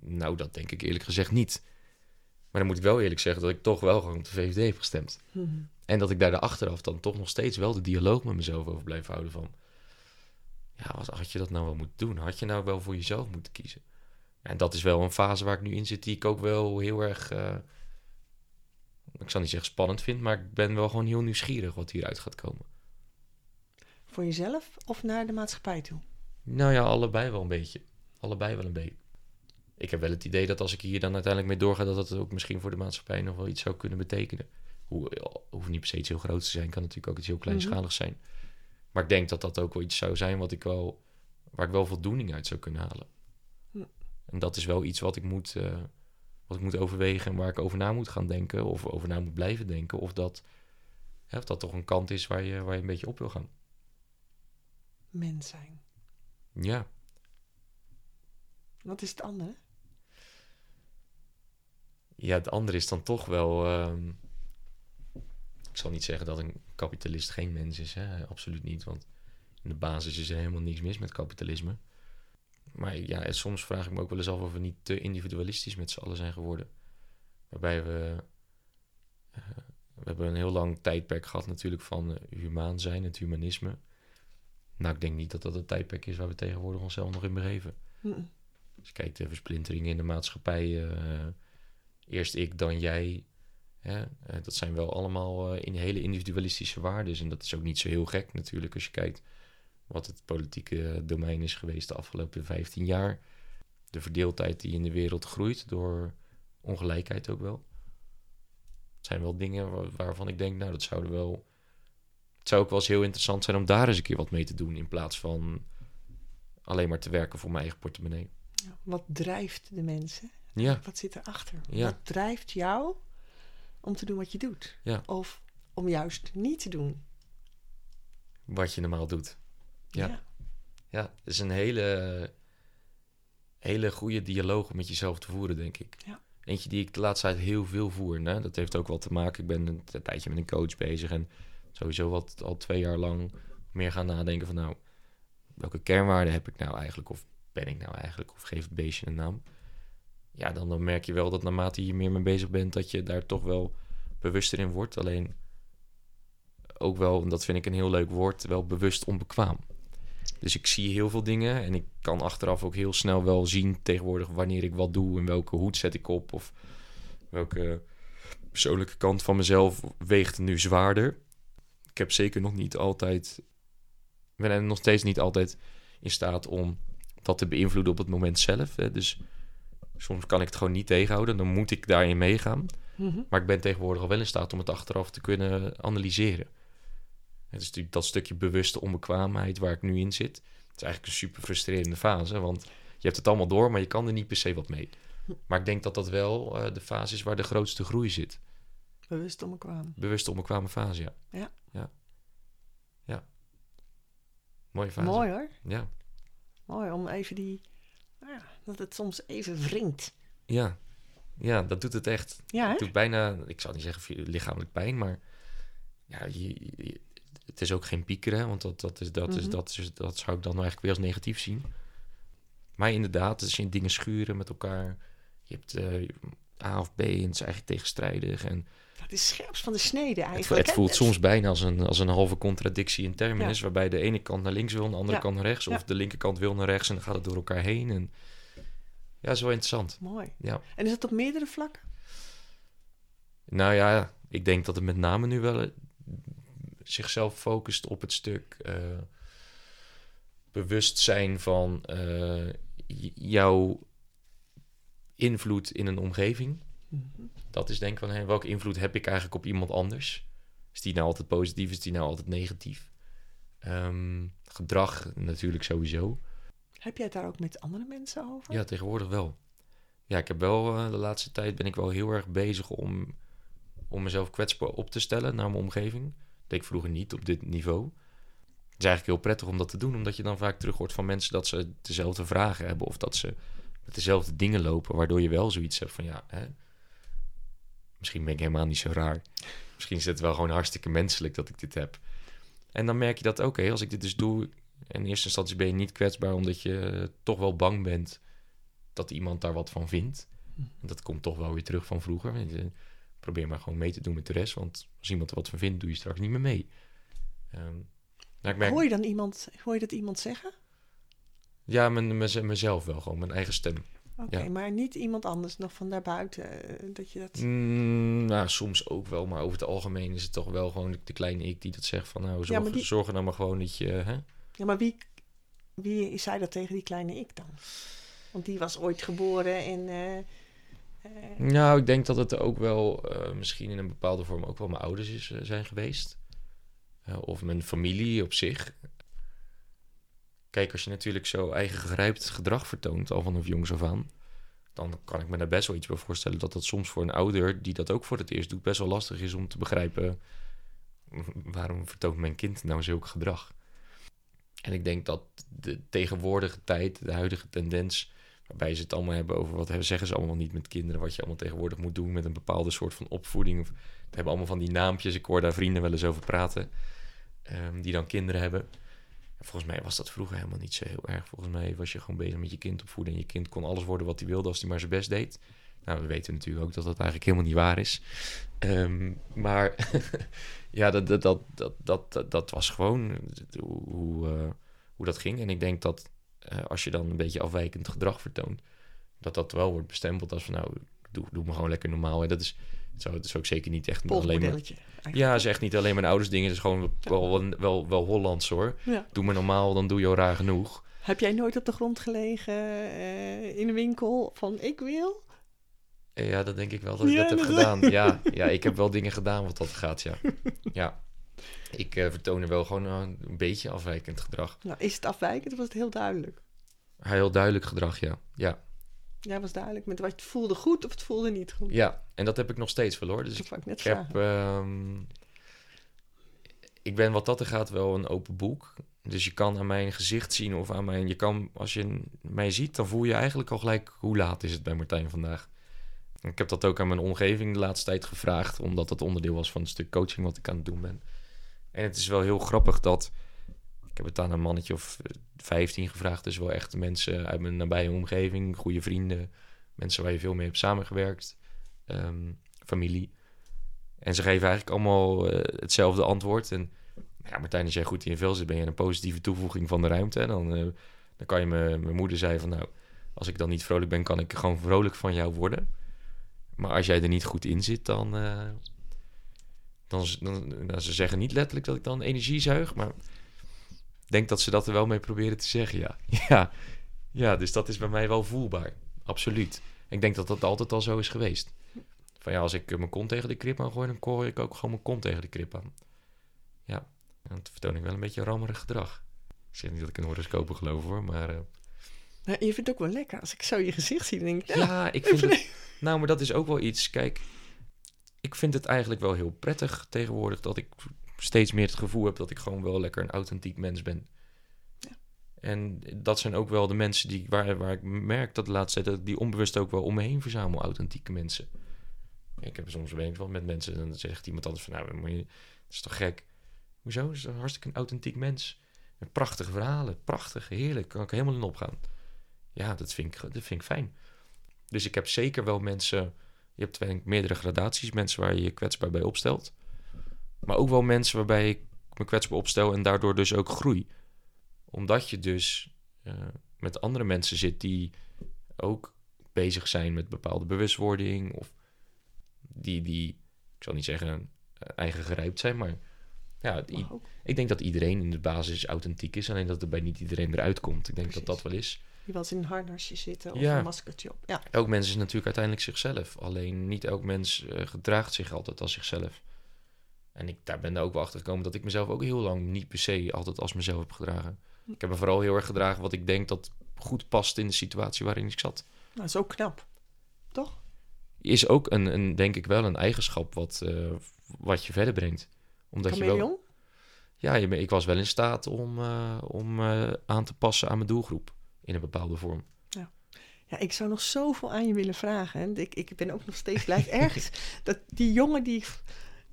Nou, dat denk ik eerlijk gezegd niet. Maar dan moet ik wel eerlijk zeggen dat ik toch wel gewoon op de VVD heb gestemd. Mhm. En dat ik daar de achteraf dan toch nog steeds wel de dialoog met mezelf over blijf houden van... Ja, wat had je dat nou wel moeten doen? Had je nou wel voor jezelf moeten kiezen? En dat is wel een fase waar ik nu in zit die ik ook wel heel erg... eh, ik zal niet zeggen spannend vind, maar ik ben wel gewoon heel nieuwsgierig wat hieruit gaat komen. Voor jezelf of naar de maatschappij toe? Nou ja, allebei wel een beetje. Allebei wel een beetje. Ik heb wel het idee dat als ik hier dan uiteindelijk mee doorga, dat dat ook misschien voor de maatschappij nog wel iets zou kunnen betekenen. Hoe, hoeft niet per se iets heel groots te zijn, kan natuurlijk ook iets heel kleinschaligs zijn. Maar ik denk dat dat ook wel iets zou zijn wat ik wel, waar ik wel voldoening uit zou kunnen halen. En dat is wel iets wat ik moet, eh, wat ik moet overwegen en waar ik over na moet gaan denken, of over na moet blijven denken, of dat, hè, of dat toch een kant is waar je, waar je een beetje op wil gaan. Mens zijn. Ja, Wat is het andere? Ja, het andere is dan toch wel. ehm, ik zal niet zeggen dat een kapitalist geen mens is, hè? absoluut niet. Want in de basis is er helemaal niks mis met kapitalisme. Maar ja, soms vraag ik me ook wel eens af of we niet te individualistisch met z'n allen zijn geworden. Waarbij we. eh, we hebben een heel lang tijdperk gehad, natuurlijk, van humaan zijn, het humanisme. Nou, ik denk niet dat dat het tijdperk is waar we tegenwoordig onszelf nog in begeven. Als je kijkt de versplintering in de maatschappij, eh, eerst ik, dan jij. Hè? eh, dat zijn wel allemaal eh, in hele individualistische waarden. En dat is ook niet zo heel gek natuurlijk als je kijkt wat het politieke domein is geweest de afgelopen 15 jaar. De verdeeldheid die in de wereld groeit door ongelijkheid ook wel. Het zijn wel dingen wa- waarvan ik denk, nou dat zouden wel... Het zou ook wel eens heel interessant zijn om daar eens een keer wat mee te doen... in plaats van alleen maar te werken voor mijn eigen portemonnee. Wat drijft de mensen? Ja, Wat zit erachter? Ja. Wat drijft jou om te doen wat je doet? Ja. Of om juist niet te doen? wat je normaal doet. Ja. ja. Is een hele, hele goede dialoog om met jezelf te voeren, denk ik. Ja. Eentje die ik de laatste tijd heel veel voer. Hè? Dat heeft ook wel te maken. Ik ben een, een tijdje met een coach bezig en sowieso wat al twee jaar lang meer gaan nadenken van nou, welke kernwaarden heb ik nou eigenlijk? Of ben ik nou eigenlijk? Of geef het beestje een naam? Ja, dan, dan merk je wel dat naarmate je meer mee bezig bent, dat je daar toch wel bewuster in wordt. Alleen ook wel, en dat vind ik een heel leuk woord, wel bewust onbekwaam. Dus ik zie heel veel dingen en ik kan achteraf ook heel snel wel zien tegenwoordig wanneer ik wat doe en welke hoed zet ik op of welke persoonlijke kant van mezelf weegt nu zwaarder. Ik heb zeker nog niet altijd, ik ben nog steeds niet altijd in staat om dat te beïnvloeden op het moment zelf. Hè. Dus soms kan ik het gewoon niet tegenhouden, dan moet ik daarin meegaan. Mhm. Maar ik ben tegenwoordig al wel in staat om het achteraf te kunnen analyseren. Het is natuurlijk dat stukje bewuste onbekwaamheid waar ik nu in zit. Het is eigenlijk een super frustrerende fase, want je hebt het allemaal door, maar je kan er niet per se wat mee. Maar ik denk dat dat wel eh, de fase is waar de grootste groei zit. Bewust onbekwaam. Bewuste onbekwame fase, ja. Ja. Ja. ja. Mooie fase. Mooi hoor. Ja. Mooi om even die... nou ja, dat het soms even wringt. Ja. Ja, dat doet het echt. Ja? Het doet bijna, ik zou niet zeggen lichamelijk pijn, maar ja, je, je- het is ook geen piekeren, want dat, dat, is, dat, is, Mhm. dat, is, dat zou ik dan eigenlijk weer als negatief zien. Maar inderdaad, als je dingen schuren met elkaar, je hebt eh, A of B en het is eigenlijk tegenstrijdig. En Het is scherps van de snede het, eigenlijk. het hè? voelt soms bijna als een, als een halve contradictie in terminus, Ja. waarbij de ene kant naar links wil en de andere Ja. kant naar rechts, of Ja. de linkerkant wil naar rechts en dan gaat het door elkaar heen. En, ja, wel interessant. Mooi. Ja. En is dat op meerdere vlakken? Nou ja, ik denk dat het met name nu wel eh, zichzelf focust op het stuk eh, bewustzijn van j- jouw invloed in een omgeving. Mhm. Dat is denk ik van, hé, welke invloed heb ik eigenlijk op iemand anders? Is die nou altijd positief, is die nou altijd negatief? Ehm, gedrag natuurlijk sowieso. Heb jij het daar ook met andere mensen over? Ja, tegenwoordig wel. Ja, ik heb wel eh, de laatste tijd ben ik wel heel erg bezig om, om mezelf kwetsbaar op te stellen naar mijn omgeving. Dat deed ik vroeger niet op dit niveau. Het is eigenlijk heel prettig om dat te doen, omdat je dan vaak terug hoort van mensen dat ze dezelfde vragen hebben of dat ze met dezelfde dingen lopen, waardoor je wel zoiets hebt van ja, hè, misschien ben ik helemaal niet zo raar. Misschien is het wel gewoon hartstikke menselijk dat ik dit heb. En dan merk je dat, oké, als ik dit dus doe, in eerste instantie ben je niet kwetsbaar omdat je toch wel bang bent dat iemand daar wat van vindt. En dat komt toch wel weer terug van vroeger. Je, Probeer maar gewoon mee te doen met de rest, want als iemand er wat van vindt, doe je straks niet meer mee. Ehm, nou, ik merk, Hoor je dan iemand, hoor je dat iemand zeggen? ja, mijn- mezelf wel, gewoon mijn eigen stem. Oké, Ja. maar niet iemand anders nog van daarbuiten. eh, Dat je dat. Mm, nou, soms ook wel, maar over het algemeen is het toch wel gewoon de, de kleine ik die dat zegt van nou, zorg, maar die- zorg er nou maar gewoon dat je... Hè? Ja, maar wie, wie zei dat tegen die kleine ik dan? Want die was ooit geboren en. eh, eh, Nou, ik denk dat het ook wel misschien in een bepaalde vorm ook wel mijn ouders is, zijn geweest. Of mijn familie op zich. Kijk, als je natuurlijk zo eigen gegrijpt gedrag vertoont, al vanaf jongs af aan, dan kan ik me daar best wel iets bij voorstellen dat dat soms voor een ouder die dat ook voor het eerst doet, best wel lastig is om te begrijpen waarom vertoont mijn kind nou zulk gedrag. En ik denk dat de tegenwoordige tijd, de huidige tendens, waarbij ze het allemaal hebben over wat zeggen ze allemaal niet met kinderen, wat je allemaal tegenwoordig moet doen met een bepaalde soort van opvoeding. Of, hebben allemaal van die naampjes, ik hoor daar vrienden wel eens over praten, ehm, die dan kinderen hebben. En volgens mij was dat vroeger helemaal niet zo heel erg. Volgens mij was je gewoon bezig met je kind opvoeden en je kind kon alles worden wat hij wilde als hij maar zijn best deed. Nou, we weten natuurlijk ook dat dat eigenlijk helemaal niet waar is. Ehm, maar ja, dat, dat, dat, dat, dat, dat, was gewoon hoe, hoe, eh, hoe dat ging. En ik denk dat eh, als je dan een beetje afwijkend gedrag vertoont, dat dat wel wordt bestempeld als van nou, doe, doe me gewoon lekker normaal. En dat is, zo, dat is ook zeker niet echt alleen maar... eigenlijk. Ja, is echt niet alleen mijn ouders dingen. Het is gewoon wel, wel, wel, Hollands hoor. Ja. Doe me normaal, dan doe je al raar genoeg. Heb jij nooit op de grond gelegen eh, in de winkel van ik wil? Eh, Ja, dat denk ik wel dat ik Ja, dat heb dat- gedaan. Ja, ja, ik heb wel dingen gedaan wat dat gaat, ja. Ja, ik eh, vertoon er wel gewoon een beetje afwijkend gedrag. Nou, is het afwijkend of was het heel duidelijk? Heel duidelijk gedrag, ja. Ja, Ja, was duidelijk met wat het voelde goed of het voelde niet goed. ja. en dat heb ik nog steeds hoor. Dus dat ik, ik net ik heb... ehm, ik ben wat dat er gaat wel een open boek. Dus je kan aan mijn gezicht zien of aan mijn... Je kan, als je mij ziet, dan voel je eigenlijk al gelijk... Hoe laat is het bij Martijn vandaag? Ik heb dat ook aan mijn omgeving de laatste tijd gevraagd, omdat dat onderdeel was van een stuk coaching wat ik aan het doen ben. En het is wel heel grappig dat. Ik heb het aan een mannetje of eh, 15 gevraagd. Dus wel echt mensen uit mijn nabije omgeving, goede vrienden, mensen waar je veel mee hebt samengewerkt, ehm, familie. En ze geven eigenlijk allemaal eh, hetzelfde antwoord. En ja, Martijn, als jij goed in je vel zit, ben je een positieve toevoeging van de ruimte. En dan, eh, dan kan je mijn moeder zei van nou, als ik dan niet vrolijk ben, kan ik gewoon vrolijk van jou worden. Maar als jij er niet goed in zit, dan, eh, dan, dan, nou, ze zeggen niet letterlijk dat ik dan energie zuig, maar denk dat ze dat er wel mee proberen te zeggen, ja. Ja, ja dus dat is bij mij wel voelbaar, absoluut. Ik denk dat dat altijd al zo is geweest. Van ja, als ik mijn kont tegen de krip aan gooi, dan gooi ik ook gewoon mijn kont tegen de krip aan. Ja, en dan vertoon ik wel een beetje rammerig gedrag. Ik zeg niet dat ik in horoscopen geloof hoor, maar... eh, Nou, je vindt het ook wel lekker. Als ik zo je gezicht zie, denk ik... Ja, ja, ik vind het... Nou, maar dat is ook wel iets. Kijk, ik vind het eigenlijk wel heel prettig tegenwoordig dat ik steeds meer het gevoel heb dat ik gewoon wel lekker een authentiek mens ben. Ja. En dat zijn ook wel de mensen die, waar, waar ik merk dat de laatste tijd dat die onbewust ook wel om me heen verzamel, authentieke mensen. Ik heb soms weet ik wel met mensen en dan zegt iemand anders van nou, maar je, dat is toch gek. Hoezo? Dat is toch hartstikke een authentiek mens. En prachtige verhalen, prachtig, heerlijk, kan ik helemaal in opgaan. Ja, dat vind ik, dat vind ik fijn. Dus ik heb zeker wel mensen. Je hebt meerdere gradaties. Mensen waar je je kwetsbaar bij opstelt. Maar ook wel mensen waarbij ik me kwetsbaar opstel en daardoor dus ook groei. Omdat je dus eh, met andere mensen zit die ook bezig zijn met bepaalde bewustwording. Of die, die ik zal niet zeggen eh, eigen gerijpt zijn, maar ja, ik denk dat iedereen in de basis authentiek is. Alleen dat er bij niet iedereen eruit komt. Ik denk Precies. dat dat wel is. Die wel eens in een harnasje zitten of Ja. een maskertje op. Ja, Elk mens is natuurlijk uiteindelijk zichzelf. Alleen niet elk mens eh, gedraagt zich altijd als zichzelf. En ik, daar ben ik ook wel achter gekomen dat ik mezelf ook heel lang niet per se altijd als mezelf heb gedragen. Ik heb me vooral heel erg gedragen wat ik denk dat goed past in de situatie waarin ik zat. nou, dat is ook knap. Toch? Is ook een, een denk ik wel een eigenschap wat, eh, wat je verder brengt. Omdat je wel, ja, je, ik was wel in staat om, eh, om eh, aan te passen aan mijn doelgroep in een bepaalde vorm. Ja, ik zou nog zoveel aan je willen vragen. En ik, ik ben ook nog steeds blij ergens dat die jongen die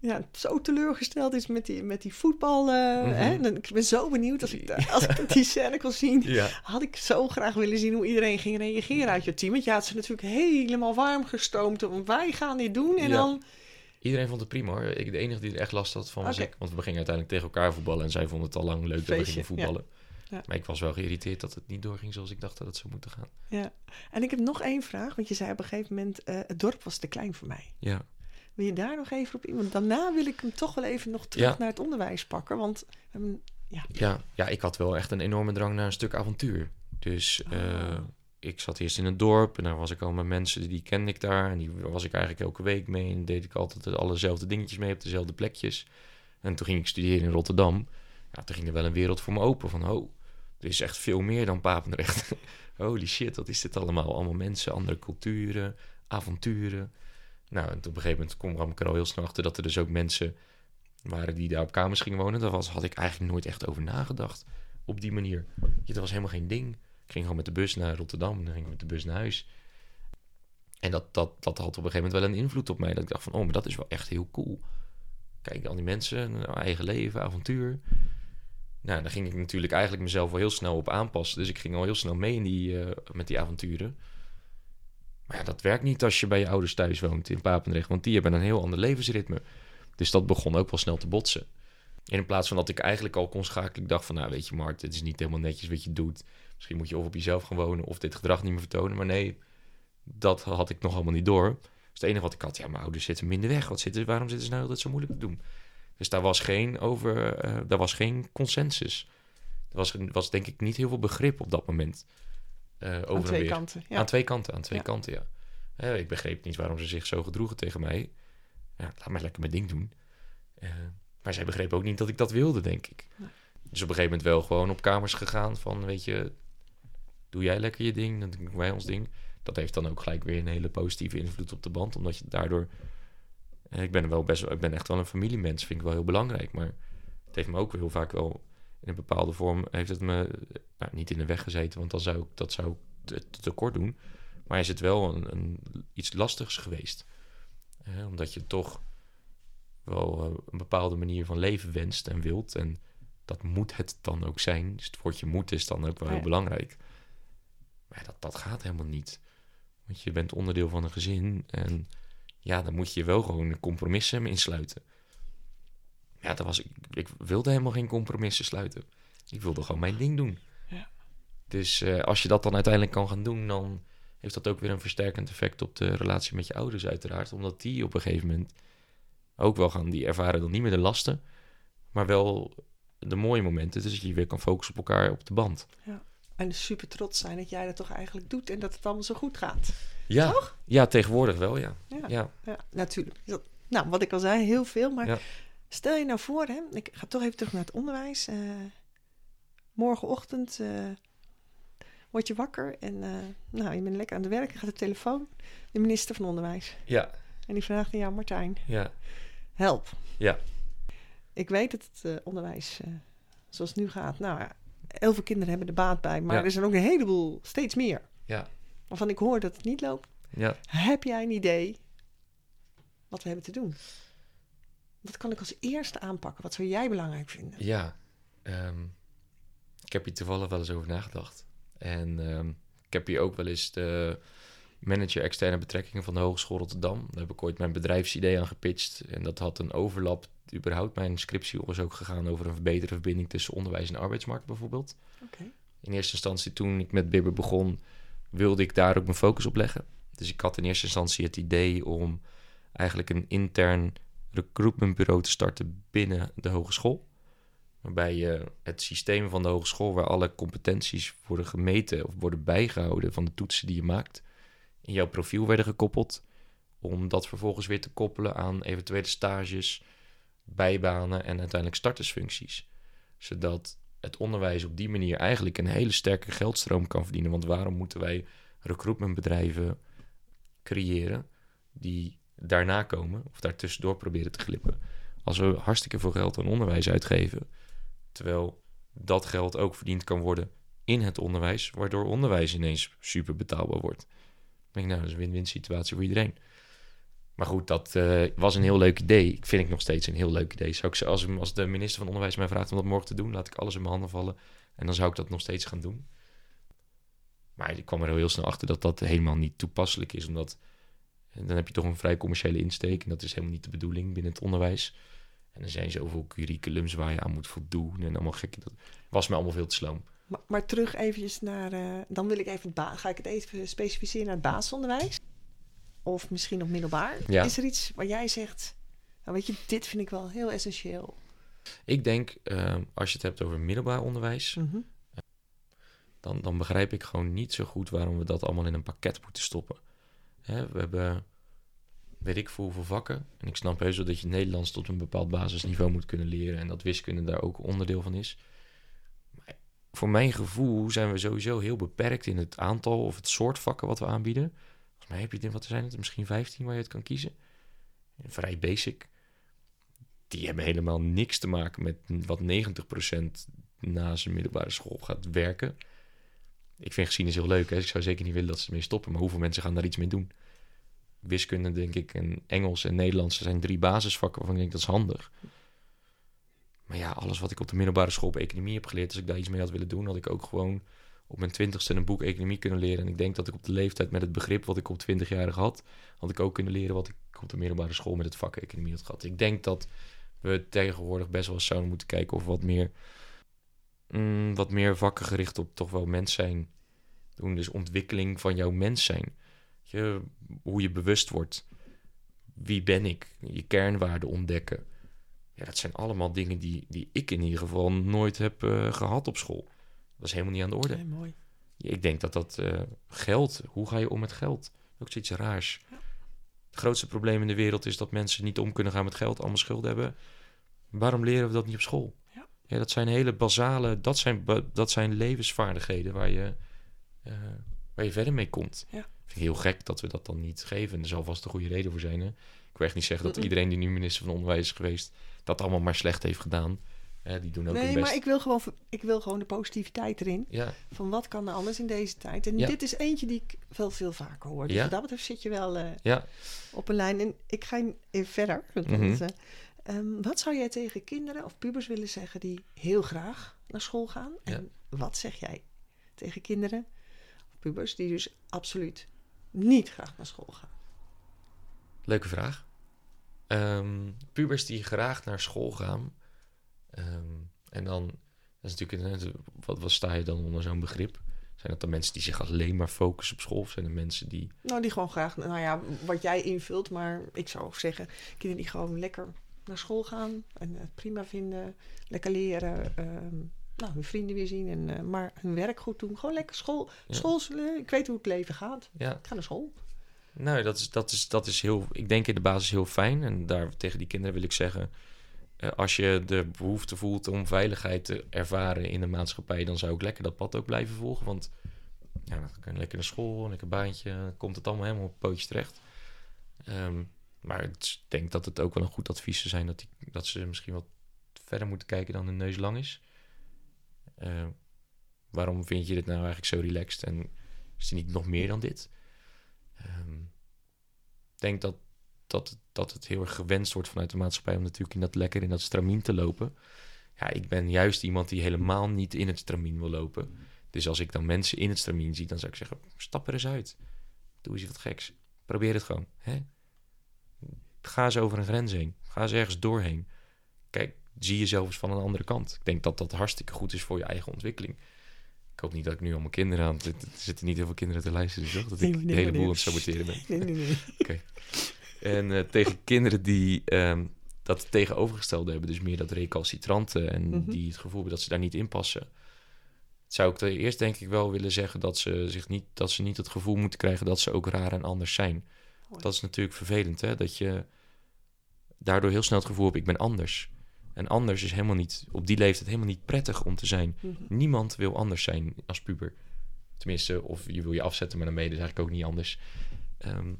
ja, zo teleurgesteld is met die, met die voetbal. hè, dan, ik ben zo benieuwd als ik, als ik die scène kon zien. Ja. Had ik zo graag willen zien hoe iedereen ging reageren uit je team. Want je had ze natuurlijk helemaal warm gestoomd. om wij gaan dit doen. En Ja. dan... Iedereen vond het prima hoor. Ik, de enige die er echt last had van was ik. Want we gingen uiteindelijk tegen elkaar voetballen. En zij vonden het al lang leuk dat we gingen voetballen. Ja. Maar ik was wel geïrriteerd dat het niet doorging zoals ik dacht dat het zou moeten gaan. Ja. En ik heb nog één vraag. Want je zei op een gegeven moment, eh, het dorp was te klein voor mij. Ja, Wil je daar nog even op in? Want daarna wil ik hem toch wel even nog terug Ja. naar het onderwijs pakken. Want ja, ja, ja, ik had wel echt een enorme drang naar een stuk avontuur. Dus eh, Oh. ik zat eerst in het dorp en daar was ik al met mensen die kende ik daar. En die was ik eigenlijk elke week mee. En deed ik altijd allezelfde dingetjes mee op dezelfde plekjes. En toen ging ik studeren in Rotterdam. Ja, toen ging er wel een wereld voor me open van, oh, er is echt veel meer dan Papendrecht. Holy shit, wat is dit allemaal? Allemaal mensen, andere culturen, avonturen. Nou, en op een gegeven moment kwam ik er al heel snel achter dat er dus ook mensen waren die daar op kamers gingen wonen. Daar was, had ik eigenlijk nooit echt over nagedacht op die manier. Dat was helemaal geen ding. Ik ging gewoon met de bus naar Rotterdam en dan ging ik met de bus naar huis. En dat, dat, dat had op een gegeven moment wel een invloed op mij. Dat ik dacht van, oh, maar dat is wel echt heel cool. Kijk, al die mensen, hun eigen leven, avontuur. Nou, daar ging ik natuurlijk eigenlijk mezelf wel heel snel op aanpassen. Dus ik ging al heel snel mee in die, eh, met die avonturen. Maar ja, dat werkt niet als je bij je ouders thuis woont in Papendrecht. Want die hebben een heel ander levensritme. Dus dat begon ook wel snel te botsen. En in plaats van dat ik eigenlijk al kon schakelen, ik dacht van, nou weet je Mark, dit is niet helemaal netjes wat je doet. Misschien moet je of op jezelf gaan wonen of dit gedrag niet meer vertonen. Maar nee, dat had ik nog allemaal niet door. Dus het enige wat ik had, ja, mijn ouders zitten minder weg. Wat zitten, waarom zitten ze nou altijd zo moeilijk te doen? Dus daar was geen, over, eh, daar was geen consensus. Er was, was denk ik niet heel veel begrip op dat moment. Eh, over aan twee weer. kanten. Ja. Aan twee kanten, aan twee Ja. kanten, ja. Eh, ik begreep niet waarom ze zich zo gedroegen tegen mij. Ja, laat mij lekker mijn ding doen. Eh, maar zij begreep ook niet dat ik dat wilde, denk ik. Nee. Dus op een gegeven moment wel gewoon op kamers gegaan van, weet je, doe jij lekker je ding, dan doen wij ons ding. Dat heeft dan ook gelijk weer een hele positieve invloed op de band, omdat je daardoor... ik ben wel best ik ben echt wel een familiemens, vind ik wel heel belangrijk, maar het heeft me ook heel vaak wel in een bepaalde vorm, heeft het me nou, niet in de weg gezeten, want dan zou ik, dat zou ik te, te tekort doen. Maar is het wel een, een, iets lastigs geweest. Eh, omdat je toch wel eh, een bepaalde manier van leven wenst en wilt. En dat moet het dan ook zijn. Dus het woordje moet is dan ook wel heel Ja. belangrijk. Maar dat, dat gaat helemaal niet. Want je bent onderdeel van een gezin. En ja, dan moet je wel gewoon compromissen insluiten. Ja, dat was, ik, ik wilde helemaal geen compromissen sluiten. Ik wilde gewoon mijn ding doen. Ja. Dus eh, als je dat dan uiteindelijk kan gaan doen, dan heeft dat ook weer een versterkend effect op de relatie met je ouders uiteraard. Omdat die op een gegeven moment ook wel gaan, die ervaren dan niet meer de lasten, maar wel de mooie momenten. Dus dat je weer kan focussen op elkaar op de band. En super trots zijn dat jij dat toch eigenlijk doet en dat het allemaal zo goed gaat. Ja, ja tegenwoordig wel, ja. Ja, Ja, ja natuurlijk. Nou, wat ik al zei, heel veel. Maar Ja. Stel je nou voor, hè, ik ga toch even terug naar het onderwijs. Eh, morgenochtend eh, word je wakker en eh, nou, je bent lekker aan het werk. Je gaat op de telefoon. De minister van Onderwijs. ja, En die vraagt aan jou, Martijn, ja, help. ja. Ik weet dat het onderwijs zoals het nu gaat. Nou, ja, heel veel kinderen hebben er baat bij. Maar Ja. er zijn ook een heleboel, steeds meer. Ja. Waarvan ik hoor dat het niet loopt. ja. Heb jij een idee wat we hebben te doen? Wat kan ik als eerste aanpakken? Wat zou jij belangrijk vinden? Ja, ehm, ik heb hier toevallig wel eens over nagedacht. En ehm, ik heb hier ook wel eens de manager externe betrekkingen van de Hogeschool Rotterdam. Daar heb ik ooit mijn bedrijfsidee aan gepitcht. En dat had een overlap. Überhaupt mijn scriptie was ook gegaan over een betere verbinding tussen onderwijs en arbeidsmarkt bijvoorbeeld. In eerste instantie toen ik met Bibber begon, wilde ik daar ook mijn focus op leggen. Dus ik had in eerste instantie het idee om eigenlijk een intern recruitmentbureau te starten binnen de hogeschool. Waarbij je het systeem van de hogeschool, waar alle competenties worden gemeten of worden bijgehouden van de toetsen die je maakt, in jouw profiel werden gekoppeld. Om dat vervolgens weer te koppelen aan eventuele stages, bijbanen en uiteindelijk startersfuncties. Zodat het onderwijs op die manier eigenlijk een hele sterke geldstroom kan verdienen. Want waarom moeten wij recruitmentbedrijven creëren die daarna komen of daartussendoor proberen te glippen? Als we hartstikke veel geld aan onderwijs uitgeven, terwijl dat geld ook verdiend kan worden in het onderwijs, waardoor onderwijs ineens super betaalbaar wordt. Ik denk, nou, dat is een win-win situatie voor iedereen. Maar goed, dat uh, was een heel leuk idee. Ik vind ik nog steeds een heel leuk idee. Zou ik, als, als de minister van Onderwijs mij vraagt om dat morgen te doen, laat ik alles in mijn handen vallen. En dan zou ik dat nog steeds gaan doen. Maar ik kwam er heel snel achter dat dat helemaal niet toepasselijk is. Omdat dan heb je toch een vrij commerciële insteek. En dat is helemaal niet de bedoeling binnen het onderwijs. En er zijn zoveel curriculums waar je aan moet voldoen. En allemaal gekke. Dat was me allemaal veel te sloom. Maar, maar terug eventjes naar... Uh, dan wil ik even... Ga ik het even specificeren naar het basisonderwijs? of misschien nog middelbaar. Is er iets waar jij zegt, nou weet je, dit vind ik wel heel essentieel? Ik denk, uh, als je het hebt over middelbaar onderwijs, mhm. dan, dan begrijp ik gewoon niet zo goed waarom we dat allemaal in een pakket moeten stoppen. We hebben, weet ik veel hoeveel vakken. En ik snap heus wel dat je Nederlands tot een bepaald basisniveau moet kunnen leren. En dat wiskunde daar ook onderdeel van is. Maar voor mijn gevoel zijn we sowieso heel beperkt in het aantal of het soort vakken wat we aanbieden mij heb je wat zijn het, misschien 15 waar je het kan kiezen. Vrij basic. Die hebben helemaal niks te maken met wat 90% na zijn middelbare school gaat werken. Ik vind geschiedenis heel leuk. Hè? Ik zou zeker niet willen dat ze ermee stoppen. Maar hoeveel mensen gaan daar iets mee doen? Wiskunde, denk ik, en Engels en Nederlands zijn drie basisvakken waarvan ik denk dat is handig. Maar ja, alles wat ik op de middelbare school op economie heb geleerd, als ik daar iets mee had willen doen, had ik ook gewoon op mijn twintigste een boek economie kunnen leren. En ik denk dat ik op de leeftijd met het begrip wat ik op twintig jaar had, had ik ook kunnen leren wat ik op de middelbare school met het vak economie had gehad. Ik denk dat we tegenwoordig best wel zouden moeten kijken of wat meer, mm, wat meer vakken gericht op toch wel mens zijn doen. Dus ontwikkeling van jouw mens zijn. Je, hoe je bewust wordt. Wie ben ik? Je kernwaarden ontdekken. Ja, dat zijn allemaal dingen die, die ik in ieder geval nooit heb uh, gehad op school. Dat is helemaal niet aan de orde. Nee, mooi. Ik denk dat dat uh, geld, hoe ga je om met geld? Ook zoiets raars. Het grootste probleem in de wereld is dat mensen niet om kunnen gaan met geld, allemaal schulden hebben. Waarom leren we dat niet op school? Ja. dat zijn hele basale, dat zijn, dat zijn levensvaardigheden waar je, uh, waar je verder mee komt. Ja. Ik vind het heel gek dat we dat dan niet geven. er zal vast een goede reden voor zijn. Hè? Ik wil echt niet zeggen dat iedereen die nu minister van Onderwijs is geweest, dat allemaal maar slecht heeft gedaan die doen ook nee, maar ik wil, gewoon, ik wil gewoon de positiviteit erin. Ja. Van wat kan er anders in deze tijd? En dit is eentje die ik veel, veel vaker hoor. Dus ja. wat dat betreft zit je wel uh, ja. op een lijn. En ik ga even verder. Mm um, wat zou jij tegen kinderen of pubers willen zeggen die heel graag naar school gaan? En wat zeg jij tegen kinderen of pubers die dus absoluut niet graag naar school gaan? Leuke vraag. Um, pubers die graag naar school gaan Ehm, en dan, dat is natuurlijk, wat, wat sta je dan onder zo'n begrip? Zijn dat dan mensen die zich alleen maar focussen op school? Of zijn er mensen die... Nou, die gewoon graag, nou ja, wat jij invult. Maar ik zou zeggen, kinderen die gewoon lekker naar school gaan. En het prima vinden. Lekker leren. Ehm, nou, hun vrienden weer zien. En, uh, maar hun werk goed doen. Gewoon lekker school. Ja. School, ik weet hoe het leven gaat. Ja. Ik ga naar school. Nou, dat is, dat, is, dat is heel, ik denk in de basis heel fijn. En daar tegen die kinderen wil ik zeggen eh, als je de behoefte voelt om veiligheid te ervaren in de maatschappij, dan zou ik lekker dat pad ook blijven volgen. Want ja, dan kan je lekker naar school, een lekker baantje, komt het allemaal helemaal op pootje terecht. Ehm, maar ik denk dat het ook wel een goed advies zou zijn dat, die, dat ze misschien wat verder moeten kijken dan hun neus lang is. Uh, waarom vind je dit nou eigenlijk zo relaxed en is er niet nog meer dan dit? Um, ik denk dat dat, dat het heel erg gewenst wordt vanuit de maatschappij om natuurlijk in dat lekker in dat stramien te lopen. Ja, ik ben juist iemand die helemaal niet in het stramien wil lopen. Dus als ik dan mensen in het stramien zie, dan zou ik zeggen: stap er eens uit. Doe eens wat geks. Probeer het gewoon. Hè? Ga eens over een grens heen. Ga eens ergens doorheen. Kijk, zie jezelf eens van een andere kant. Ik denk dat dat hartstikke goed is voor je eigen ontwikkeling. Ik hoop niet dat ik nu allemaal kinderen aan... Er zitten niet heel veel kinderen te luisteren, dus toch? Dat ik nee, hele boel aan het saboteren ben. Nee, nee, nee. Oké. En uh, tegen kinderen die, um, dat tegenovergestelde hebben. Dus meer dat recalcitrante en Mhm. die het gevoel hebben dat ze daar niet in passen. Zou ik er eerst denk ik wel willen zeggen dat ze, zich niet, dat ze niet het gevoel moeten krijgen dat ze ook raar en anders zijn. Dat is natuurlijk vervelend, hè? Dat je daardoor heel snel het gevoel hebt, ik ben anders. En anders is helemaal niet, op die leeftijd helemaal niet prettig om te zijn. Mhm. Niemand wil anders zijn als puber. Tenminste, of je wil je afzetten, maar dan ben je dus eigenlijk ook niet anders. Ehm,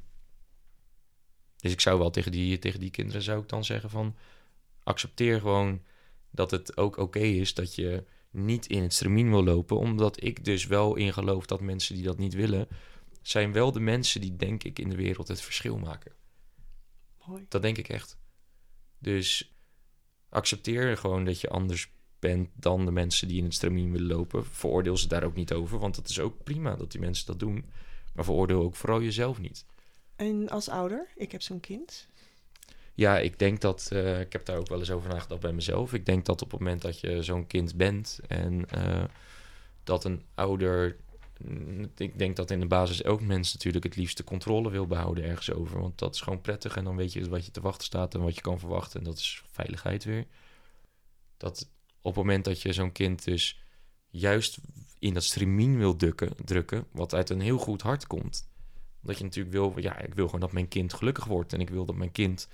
dus ik zou wel tegen die, tegen die kinderen zou ik dan zeggen van... accepteer gewoon dat het ook oké is dat je niet in het stramien wil lopen. Omdat ik dus wel in geloof dat mensen die dat niet willen... zijn wel de mensen die denk ik in de wereld het verschil maken. Mooi. Dat denk ik echt. Dus accepteer gewoon dat je anders bent dan de mensen die in het stramien willen lopen. Veroordeel ze daar ook niet over, want het is ook prima dat die mensen dat doen. Maar veroordeel ook vooral jezelf niet. En als ouder, ik heb zo'n kind. Ja, ik denk dat, eh, ik heb daar ook wel eens over nagedacht bij mezelf. Ik denk dat op het moment dat je zo'n kind bent en eh, dat een ouder, ik denk dat in de basis elk mens natuurlijk het liefst de controle wil behouden ergens over. Want dat is gewoon prettig en dan weet je wat je te wachten staat en wat je kan verwachten. En dat is veiligheid weer. Dat op het moment dat je zo'n kind dus juist in dat stramien wil dukken, drukken, wat uit een heel goed hart komt. Dat je natuurlijk wil, ja, ik wil gewoon dat mijn kind gelukkig wordt en ik wil dat mijn kind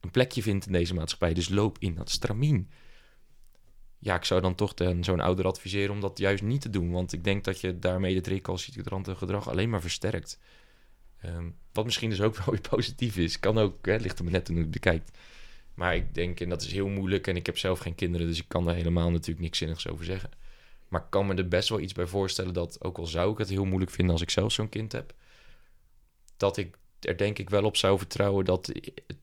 een plekje vindt in deze maatschappij. Dus loop in dat stramien. Ja, ik zou dan toch zo'n ouder adviseren om dat juist niet te doen. Want ik denk dat je daarmee het recalcitrante gedrag alleen maar versterkt. Ehm, wat misschien dus ook wel weer positief is. Kan ook, hè, ligt er maar net hoe je het bekijkt. Maar ik denk, en dat is heel moeilijk... en ik heb zelf geen kinderen... dus ik kan daar helemaal natuurlijk niks zinnigs over zeggen. Maar ik kan me er best wel iets bij voorstellen... dat, ook al zou ik het heel moeilijk vinden als ik zelf zo'n kind heb... dat ik er denk ik wel op zou vertrouwen... dat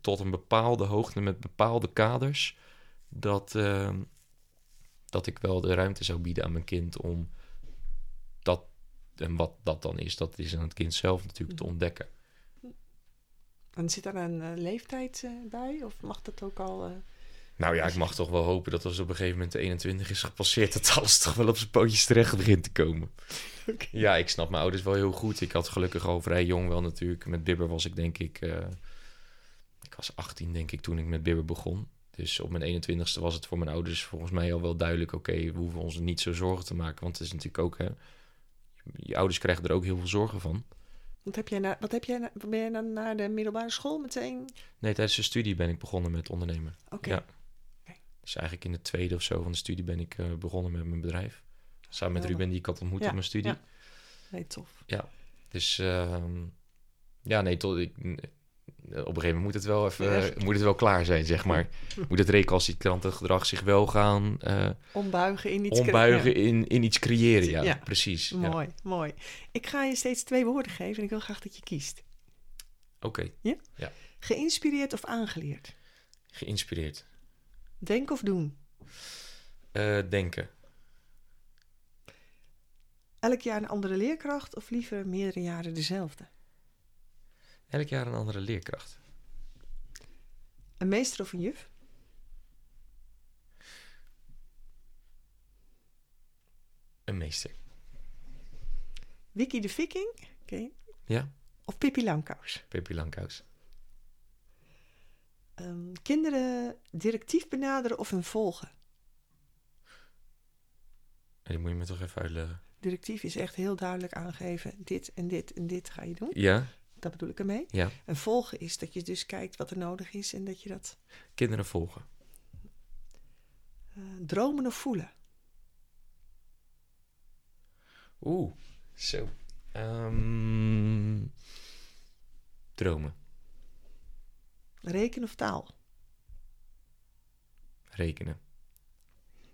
tot een bepaalde hoogte met bepaalde kaders... dat, ehm, dat ik wel de ruimte zou bieden aan mijn kind om dat... en wat dat dan is, dat is aan het kind zelf natuurlijk te ontdekken. En zit daar een eh, leeftijd eh, bij? Of mag dat ook al... eh, Nou ja, ik mag toch wel hopen dat als op een gegeven moment de 21 is gepasseerd, dat alles toch wel op zijn pootjes terecht begint te komen. Ja, ik snap mijn ouders wel heel goed. Ik had gelukkig al vrij jong wel natuurlijk. Met Bibber was ik denk ik, ik was 18 denk ik toen ik met Bibber begon. Dus op mijn 21ste was het voor mijn ouders volgens mij al wel duidelijk, oké, we hoeven ons niet zo zorgen te maken. Want het is natuurlijk ook, hè, je ouders krijgen er ook heel veel zorgen van. Wat heb jij na, wat heb jij na, ben jij dan naar de middelbare school meteen? Nee, tijdens de studie ben ik begonnen met ondernemen. Oké. Ja. Dus eigenlijk in de tweede of zo van de studie ben ik eh, begonnen met mijn bedrijf. Samen met. Ruben, die ik had ontmoet Ja, op mijn studie. ja. Nee, tof. Dus ehm, ja, nee, tot ik, op een gegeven moment moet het wel even Ja. eh, moet het wel klaar zijn, zeg maar. moet het recalcitrante gedrag zich wel gaan eh, Ombuigen in iets... ombuigen Ja. in, in iets creëren. Ja, Ja. precies. Ja. Mooi, mooi. Ik ga je steeds twee woorden geven en ik wil graag dat je kiest. Oké, Geïnspireerd of aangeleerd? geïnspireerd. Denken of doen? Eh, denken. Elk jaar een andere leerkracht of liever meerdere jaren dezelfde? Elk jaar een andere leerkracht. Een meester of een juf? Een meester. Wiki de Viking? Oké. Ja, Of Pippi Langkous? Pippi Langkous. Ehm, kinderen directief benaderen of hun volgen? En die moet je me toch even uitleggen. Directief is echt heel duidelijk aangeven. Dit en dit en dit ga je doen. Ja, Dat bedoel ik ermee. ja. En volgen is dat je dus kijkt wat er nodig is en dat je dat Kinderen volgen. eh, dromen of voelen. Oeh, zo. Ehm, dromen. Rekenen of taal. Rekenen.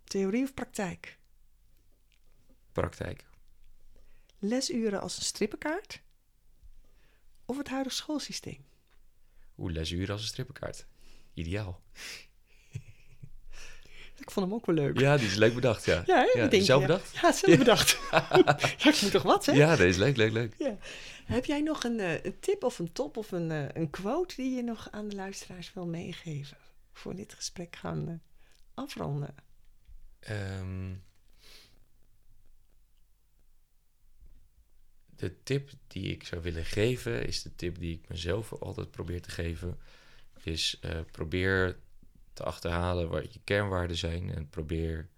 Theorie of praktijk. Praktijk. Lesuren als een strippenkaart. Of het huidige schoolsysteem. Oeh, lesuren als een strippenkaart. Ideaal. Ik vond hem ook wel leuk. Ja, die is leuk bedacht, ja. Ja, denk zelf bedacht? Ja, zelf bedacht. ja, ik moet toch wat, hè? Ja, dat is leuk, leuk, leuk. Ja. Heb jij nog een, eh, een tip of een top of een, eh, een quote die je nog aan de luisteraars wil meegeven? Voor dit gesprek gaan eh, afronden. Ehm, de tip die ik zou willen geven, is de tip die ik mezelf altijd probeer te geven. Is eh, probeer te achterhalen wat je kernwaarden zijn. En probeer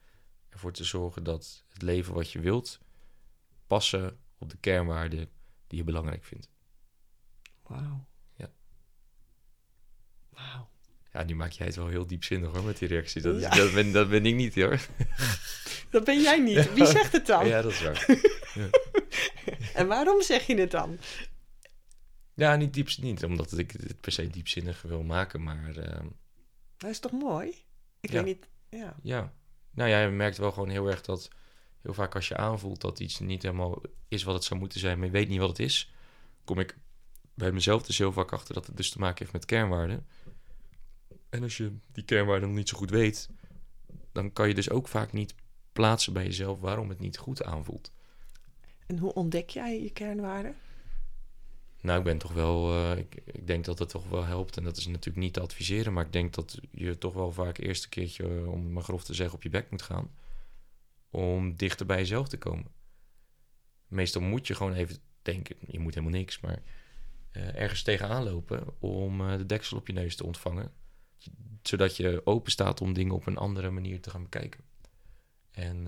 ervoor te zorgen dat het leven wat je wilt passen op de kernwaarden die je belangrijk vindt. Wauw. Ja. Wauw. Ja, nu maak jij het wel heel diepzinnig hoor met die reactie. Dat, Ja. dat, ben, dat ben ik niet hoor. Dat ben jij niet. Wie zegt het dan? Ja, dat is waar. En waarom zeg je het dan? Ja, niet diep, niet omdat ik het per se diepzinnig wil maken, maar ehm, Dat is toch mooi? Ik Ja. weet niet. Ja. ja. Nou ja, je merkt wel gewoon heel erg dat heel vaak als je aanvoelt dat iets niet helemaal is wat het zou moeten zijn, maar je weet niet wat het is, kom ik bij mezelf dus heel vaak achter dat het dus te maken heeft met kernwaarden. En als je die kernwaarden nog niet zo goed weet, dan kan je dus ook vaak niet plaatsen bij jezelf waarom het niet goed aanvoelt. En hoe ontdek jij je kernwaarden? Nou, ik ben toch wel. eh, ik, ik denk dat het toch wel helpt. En dat is natuurlijk niet te adviseren. Maar ik denk dat je toch wel vaak eerst een keertje, eh, om maar grof te zeggen, op je bek moet gaan. Om dichter bij jezelf te komen. Meestal moet je gewoon even denken. Je moet helemaal niks. Maar eh, ergens tegenaan lopen om de deksel op je neus te ontvangen. Zodat je open staat om dingen op een andere manier te gaan bekijken. En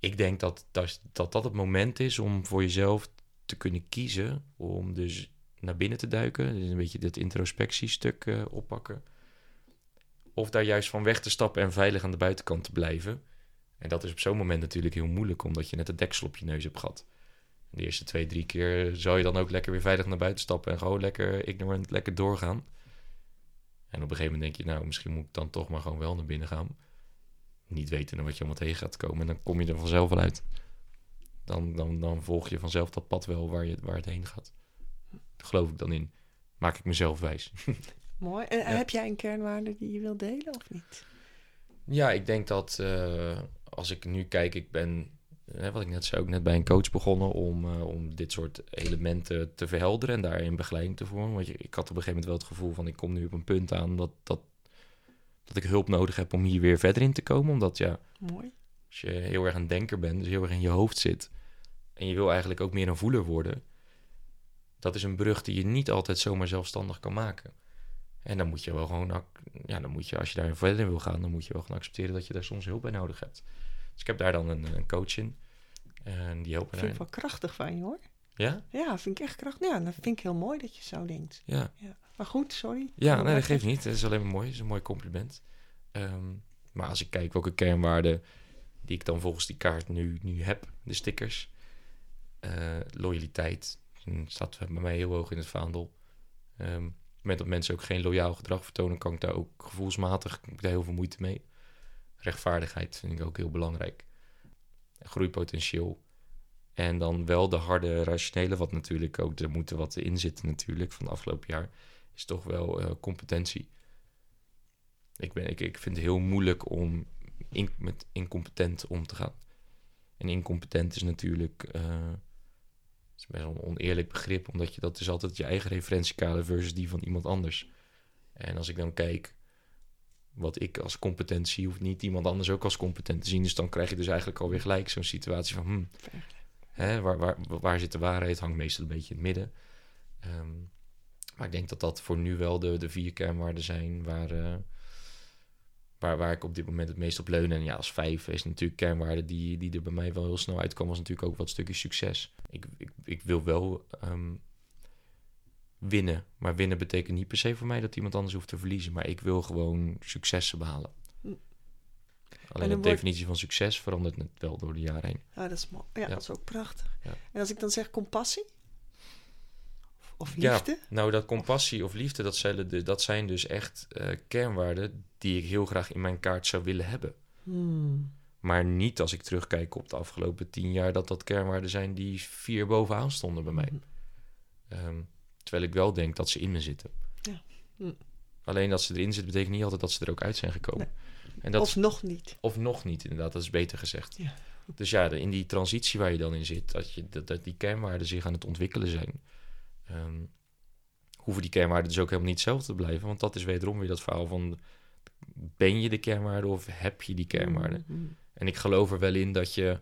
ik denk dat dat, dat dat het moment is om voor jezelf te kunnen kiezen om dus naar binnen te duiken, dus een beetje dat introspectiestuk eh, oppakken, of daar juist van weg te stappen en veilig aan de buitenkant te blijven. En dat is op zo'n moment natuurlijk heel moeilijk, omdat je net het deksel op je neus hebt gehad. De eerste twee, drie keer zou je dan ook lekker weer veilig naar buiten stappen en gewoon lekker ignorant, lekker doorgaan. En op een gegeven moment denk je, nou, misschien moet ik dan toch maar gewoon wel naar binnen gaan. Niet weten wat je allemaal tegen gaat komen. En dan kom je er vanzelf wel uit dan, dan, dan volg je vanzelf dat pad wel waar, je, waar het heen gaat. Daar geloof ik dan in. Maak ik mezelf wijs. Mooi. En heb jij een kernwaarde die je wilt delen of niet? Ja, ik denk dat eh, als ik nu kijk, ik ben, hè, wat ik net zei, ook net bij een coach begonnen om, eh, om dit soort elementen te verhelderen en daarin begeleiding te vormen. Want je, ik had op een gegeven moment wel het gevoel van ik kom nu op een punt aan dat, dat, dat ik hulp nodig heb om hier weer verder in te komen. Omdat ja, Mooi. als je heel erg een denker bent, dus heel erg in je hoofd zit en je wil eigenlijk ook meer een voeler worden, dat is een brug die je niet altijd zomaar zelfstandig kan maken. En dan moet je wel gewoon, ja, dan moet je, als je daar verder in wil gaan, dan moet je wel gewoon accepteren dat je daar soms hulp bij nodig hebt. Dus ik heb daar dan een, een coach in. En die helpt me Vind ik wel krachtig van je hoor. Ja? Ja, vind ik echt krachtig. Ja, dat vind ik heel mooi dat je zo denkt. Ja. Ja. Maar goed, sorry. Ja, nee, dat geeft niet. Het is alleen maar mooi. Het is een mooi compliment. Ehm, maar als ik kijk welke kernwaarden die ik dan volgens die kaart nu, nu heb, de stickers. eh, loyaliteit staat bij mij heel hoog in het vaandel. Ehm, op het moment dat mensen ook geen loyaal gedrag vertonen, kan ik daar ook gevoelsmatig ik daar heel veel moeite mee. Rechtvaardigheid vind ik ook heel belangrijk. Groeipotentieel. En dan wel de harde rationele, wat natuurlijk ook, er moet er wat in zitten natuurlijk van het afgelopen jaar is toch wel eh, competentie. Ik, ben, ik, ik vind het heel moeilijk om in, met incompetent om te gaan. En incompetent is natuurlijk eh, is best wel een oneerlijk begrip, omdat je dat is altijd je eigen referentiekader versus die van iemand anders. En als ik dan kijk wat ik als competent zie, hoeft niet iemand anders ook als competent te zien. Dus dan krijg je dus eigenlijk alweer gelijk zo'n situatie van, hmm, hè, waar, waar, waar zit de waarheid? Hangt meestal een beetje in het midden. Ehm, maar ik denk dat dat voor nu wel de, de vier kernwaarden zijn waar, eh, waar, waar ik op dit moment het meest op leun. En ja, als vijf is natuurlijk kernwaarde die, die er bij mij wel heel snel uitkwam, was natuurlijk ook wat stukje succes. Ik, ik, ik wil wel ehm, winnen, maar winnen betekent niet per se voor mij dat iemand anders hoeft te verliezen, maar ik wil gewoon successen behalen. Alleen de wordt- definitie van succes verandert net wel door de jaren heen. Ja, dat is. Ja, Ja. dat is ook prachtig. Ja. En als ik dan zeg compassie? Of, of Ja, liefde? nou, dat compassie of liefde, dat zijn, de, dat zijn dus echt eh, kernwaarden die ik heel graag in mijn kaart zou willen hebben. Hmm. Maar niet als ik terugkijk op de afgelopen tien jaar, dat dat kernwaarden zijn die vier bovenaan stonden bij mij. Mhm. Ehm, terwijl ik wel denk dat ze in me zitten. Ja. Hm. Alleen dat ze erin zitten, betekent niet altijd dat ze er ook uit zijn gekomen. En dat Of nog niet. Of nog niet, inderdaad, dat is beter gezegd. Ja. Dus ja, in die transitie waar je dan in zit, dat, je, dat, dat die kernwaarden zich aan het ontwikkelen zijn, ehm, hoeven die kernwaarden dus ook helemaal niet hetzelfde te blijven. Want dat is wederom weer dat verhaal van, ben je de kernwaarde of heb je die kernwaarden? Hmm. En ik geloof er wel in dat je,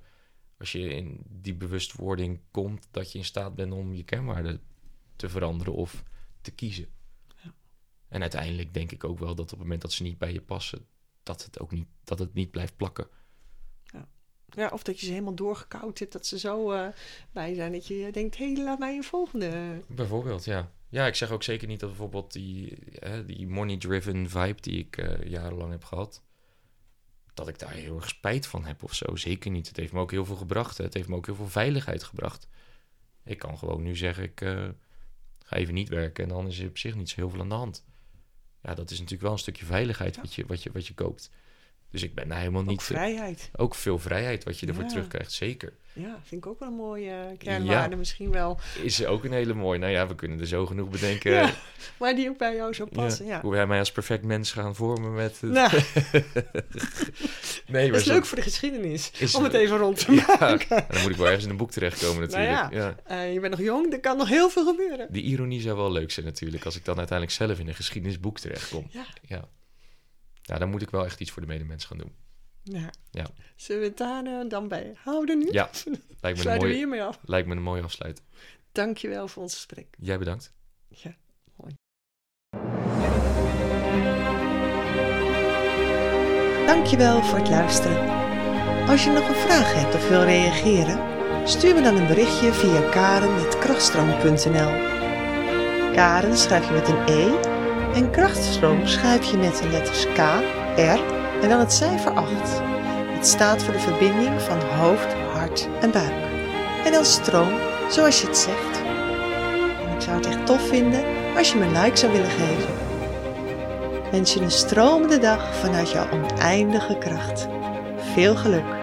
als je in die bewustwording komt, dat je in staat bent om je kernwaarden te veranderen of te kiezen. Ja. En uiteindelijk denk ik ook wel dat op het moment dat ze niet bij je passen, dat het ook niet, dat het niet blijft plakken. Ja, of dat je ze helemaal doorgekoud hebt, dat ze zo eh, bij zijn dat je denkt, hé, hey, laat mij een volgende. Bijvoorbeeld, ja. Ja, ik zeg ook zeker niet dat bijvoorbeeld die, hè, die money-driven vibe die ik eh, jarenlang heb gehad, dat ik daar heel erg spijt van heb of zo. Zeker niet. Het heeft me ook heel veel gebracht. Hè. Het heeft me ook heel veel veiligheid gebracht. Ik kan gewoon nu zeggen, ik uh, ga even niet werken en dan is er op zich niet zo heel veel aan de hand. Ja, dat is natuurlijk wel een stukje veiligheid wat, je, wat, je, wat je koopt. Dus ik ben daar helemaal niet... Ook vrijheid. Ook veel vrijheid wat je ervoor terugkrijgt, zeker. Ja, vind ik ook wel een mooie kernwaarde misschien wel. Is ook een hele mooie. Nou ja, we kunnen er zo genoeg bedenken. Ja, maar die ook bij jou zo passen, ja. Hoe wij mij als perfect mens gaan vormen met... Het... Nou. nee, dat is leuk voor de geschiedenis, om het even rond te maken. dan moet ik wel ergens in een boek terechtkomen nou natuurlijk. ja, uh, je bent nog jong, er kan nog heel veel gebeuren. Die ironie zou wel leuk zijn natuurlijk, als ik dan uiteindelijk zelf in een geschiedenisboek terechtkom. Ja. Ja. Ja, dan moet ik wel echt iets voor de medemens gaan doen. Ja. ja. Zullen we het daar uh, dan bij houden nu? Ja, lijkt me, een mooie, we hiermee af. lijkt me een mooie afsluit. Dankjewel voor ons gesprek. Jij bedankt. Ja, mooi. Dankjewel voor het luisteren. Als je nog een vraag hebt of wil reageren, stuur me dan een berichtje via karen.krachtstroom.nl Karen schrijf je met een E en krachtstroom schrijf je met de letters K, R en dan het cijfer 8. Het staat voor de verbinding van hoofd, hart en buik. En dan stroom, zoals je het zegt. En ik zou het echt tof vinden als je me een like zou willen geven. Wens je een stromende dag vanuit jouw oneindige kracht. Veel geluk!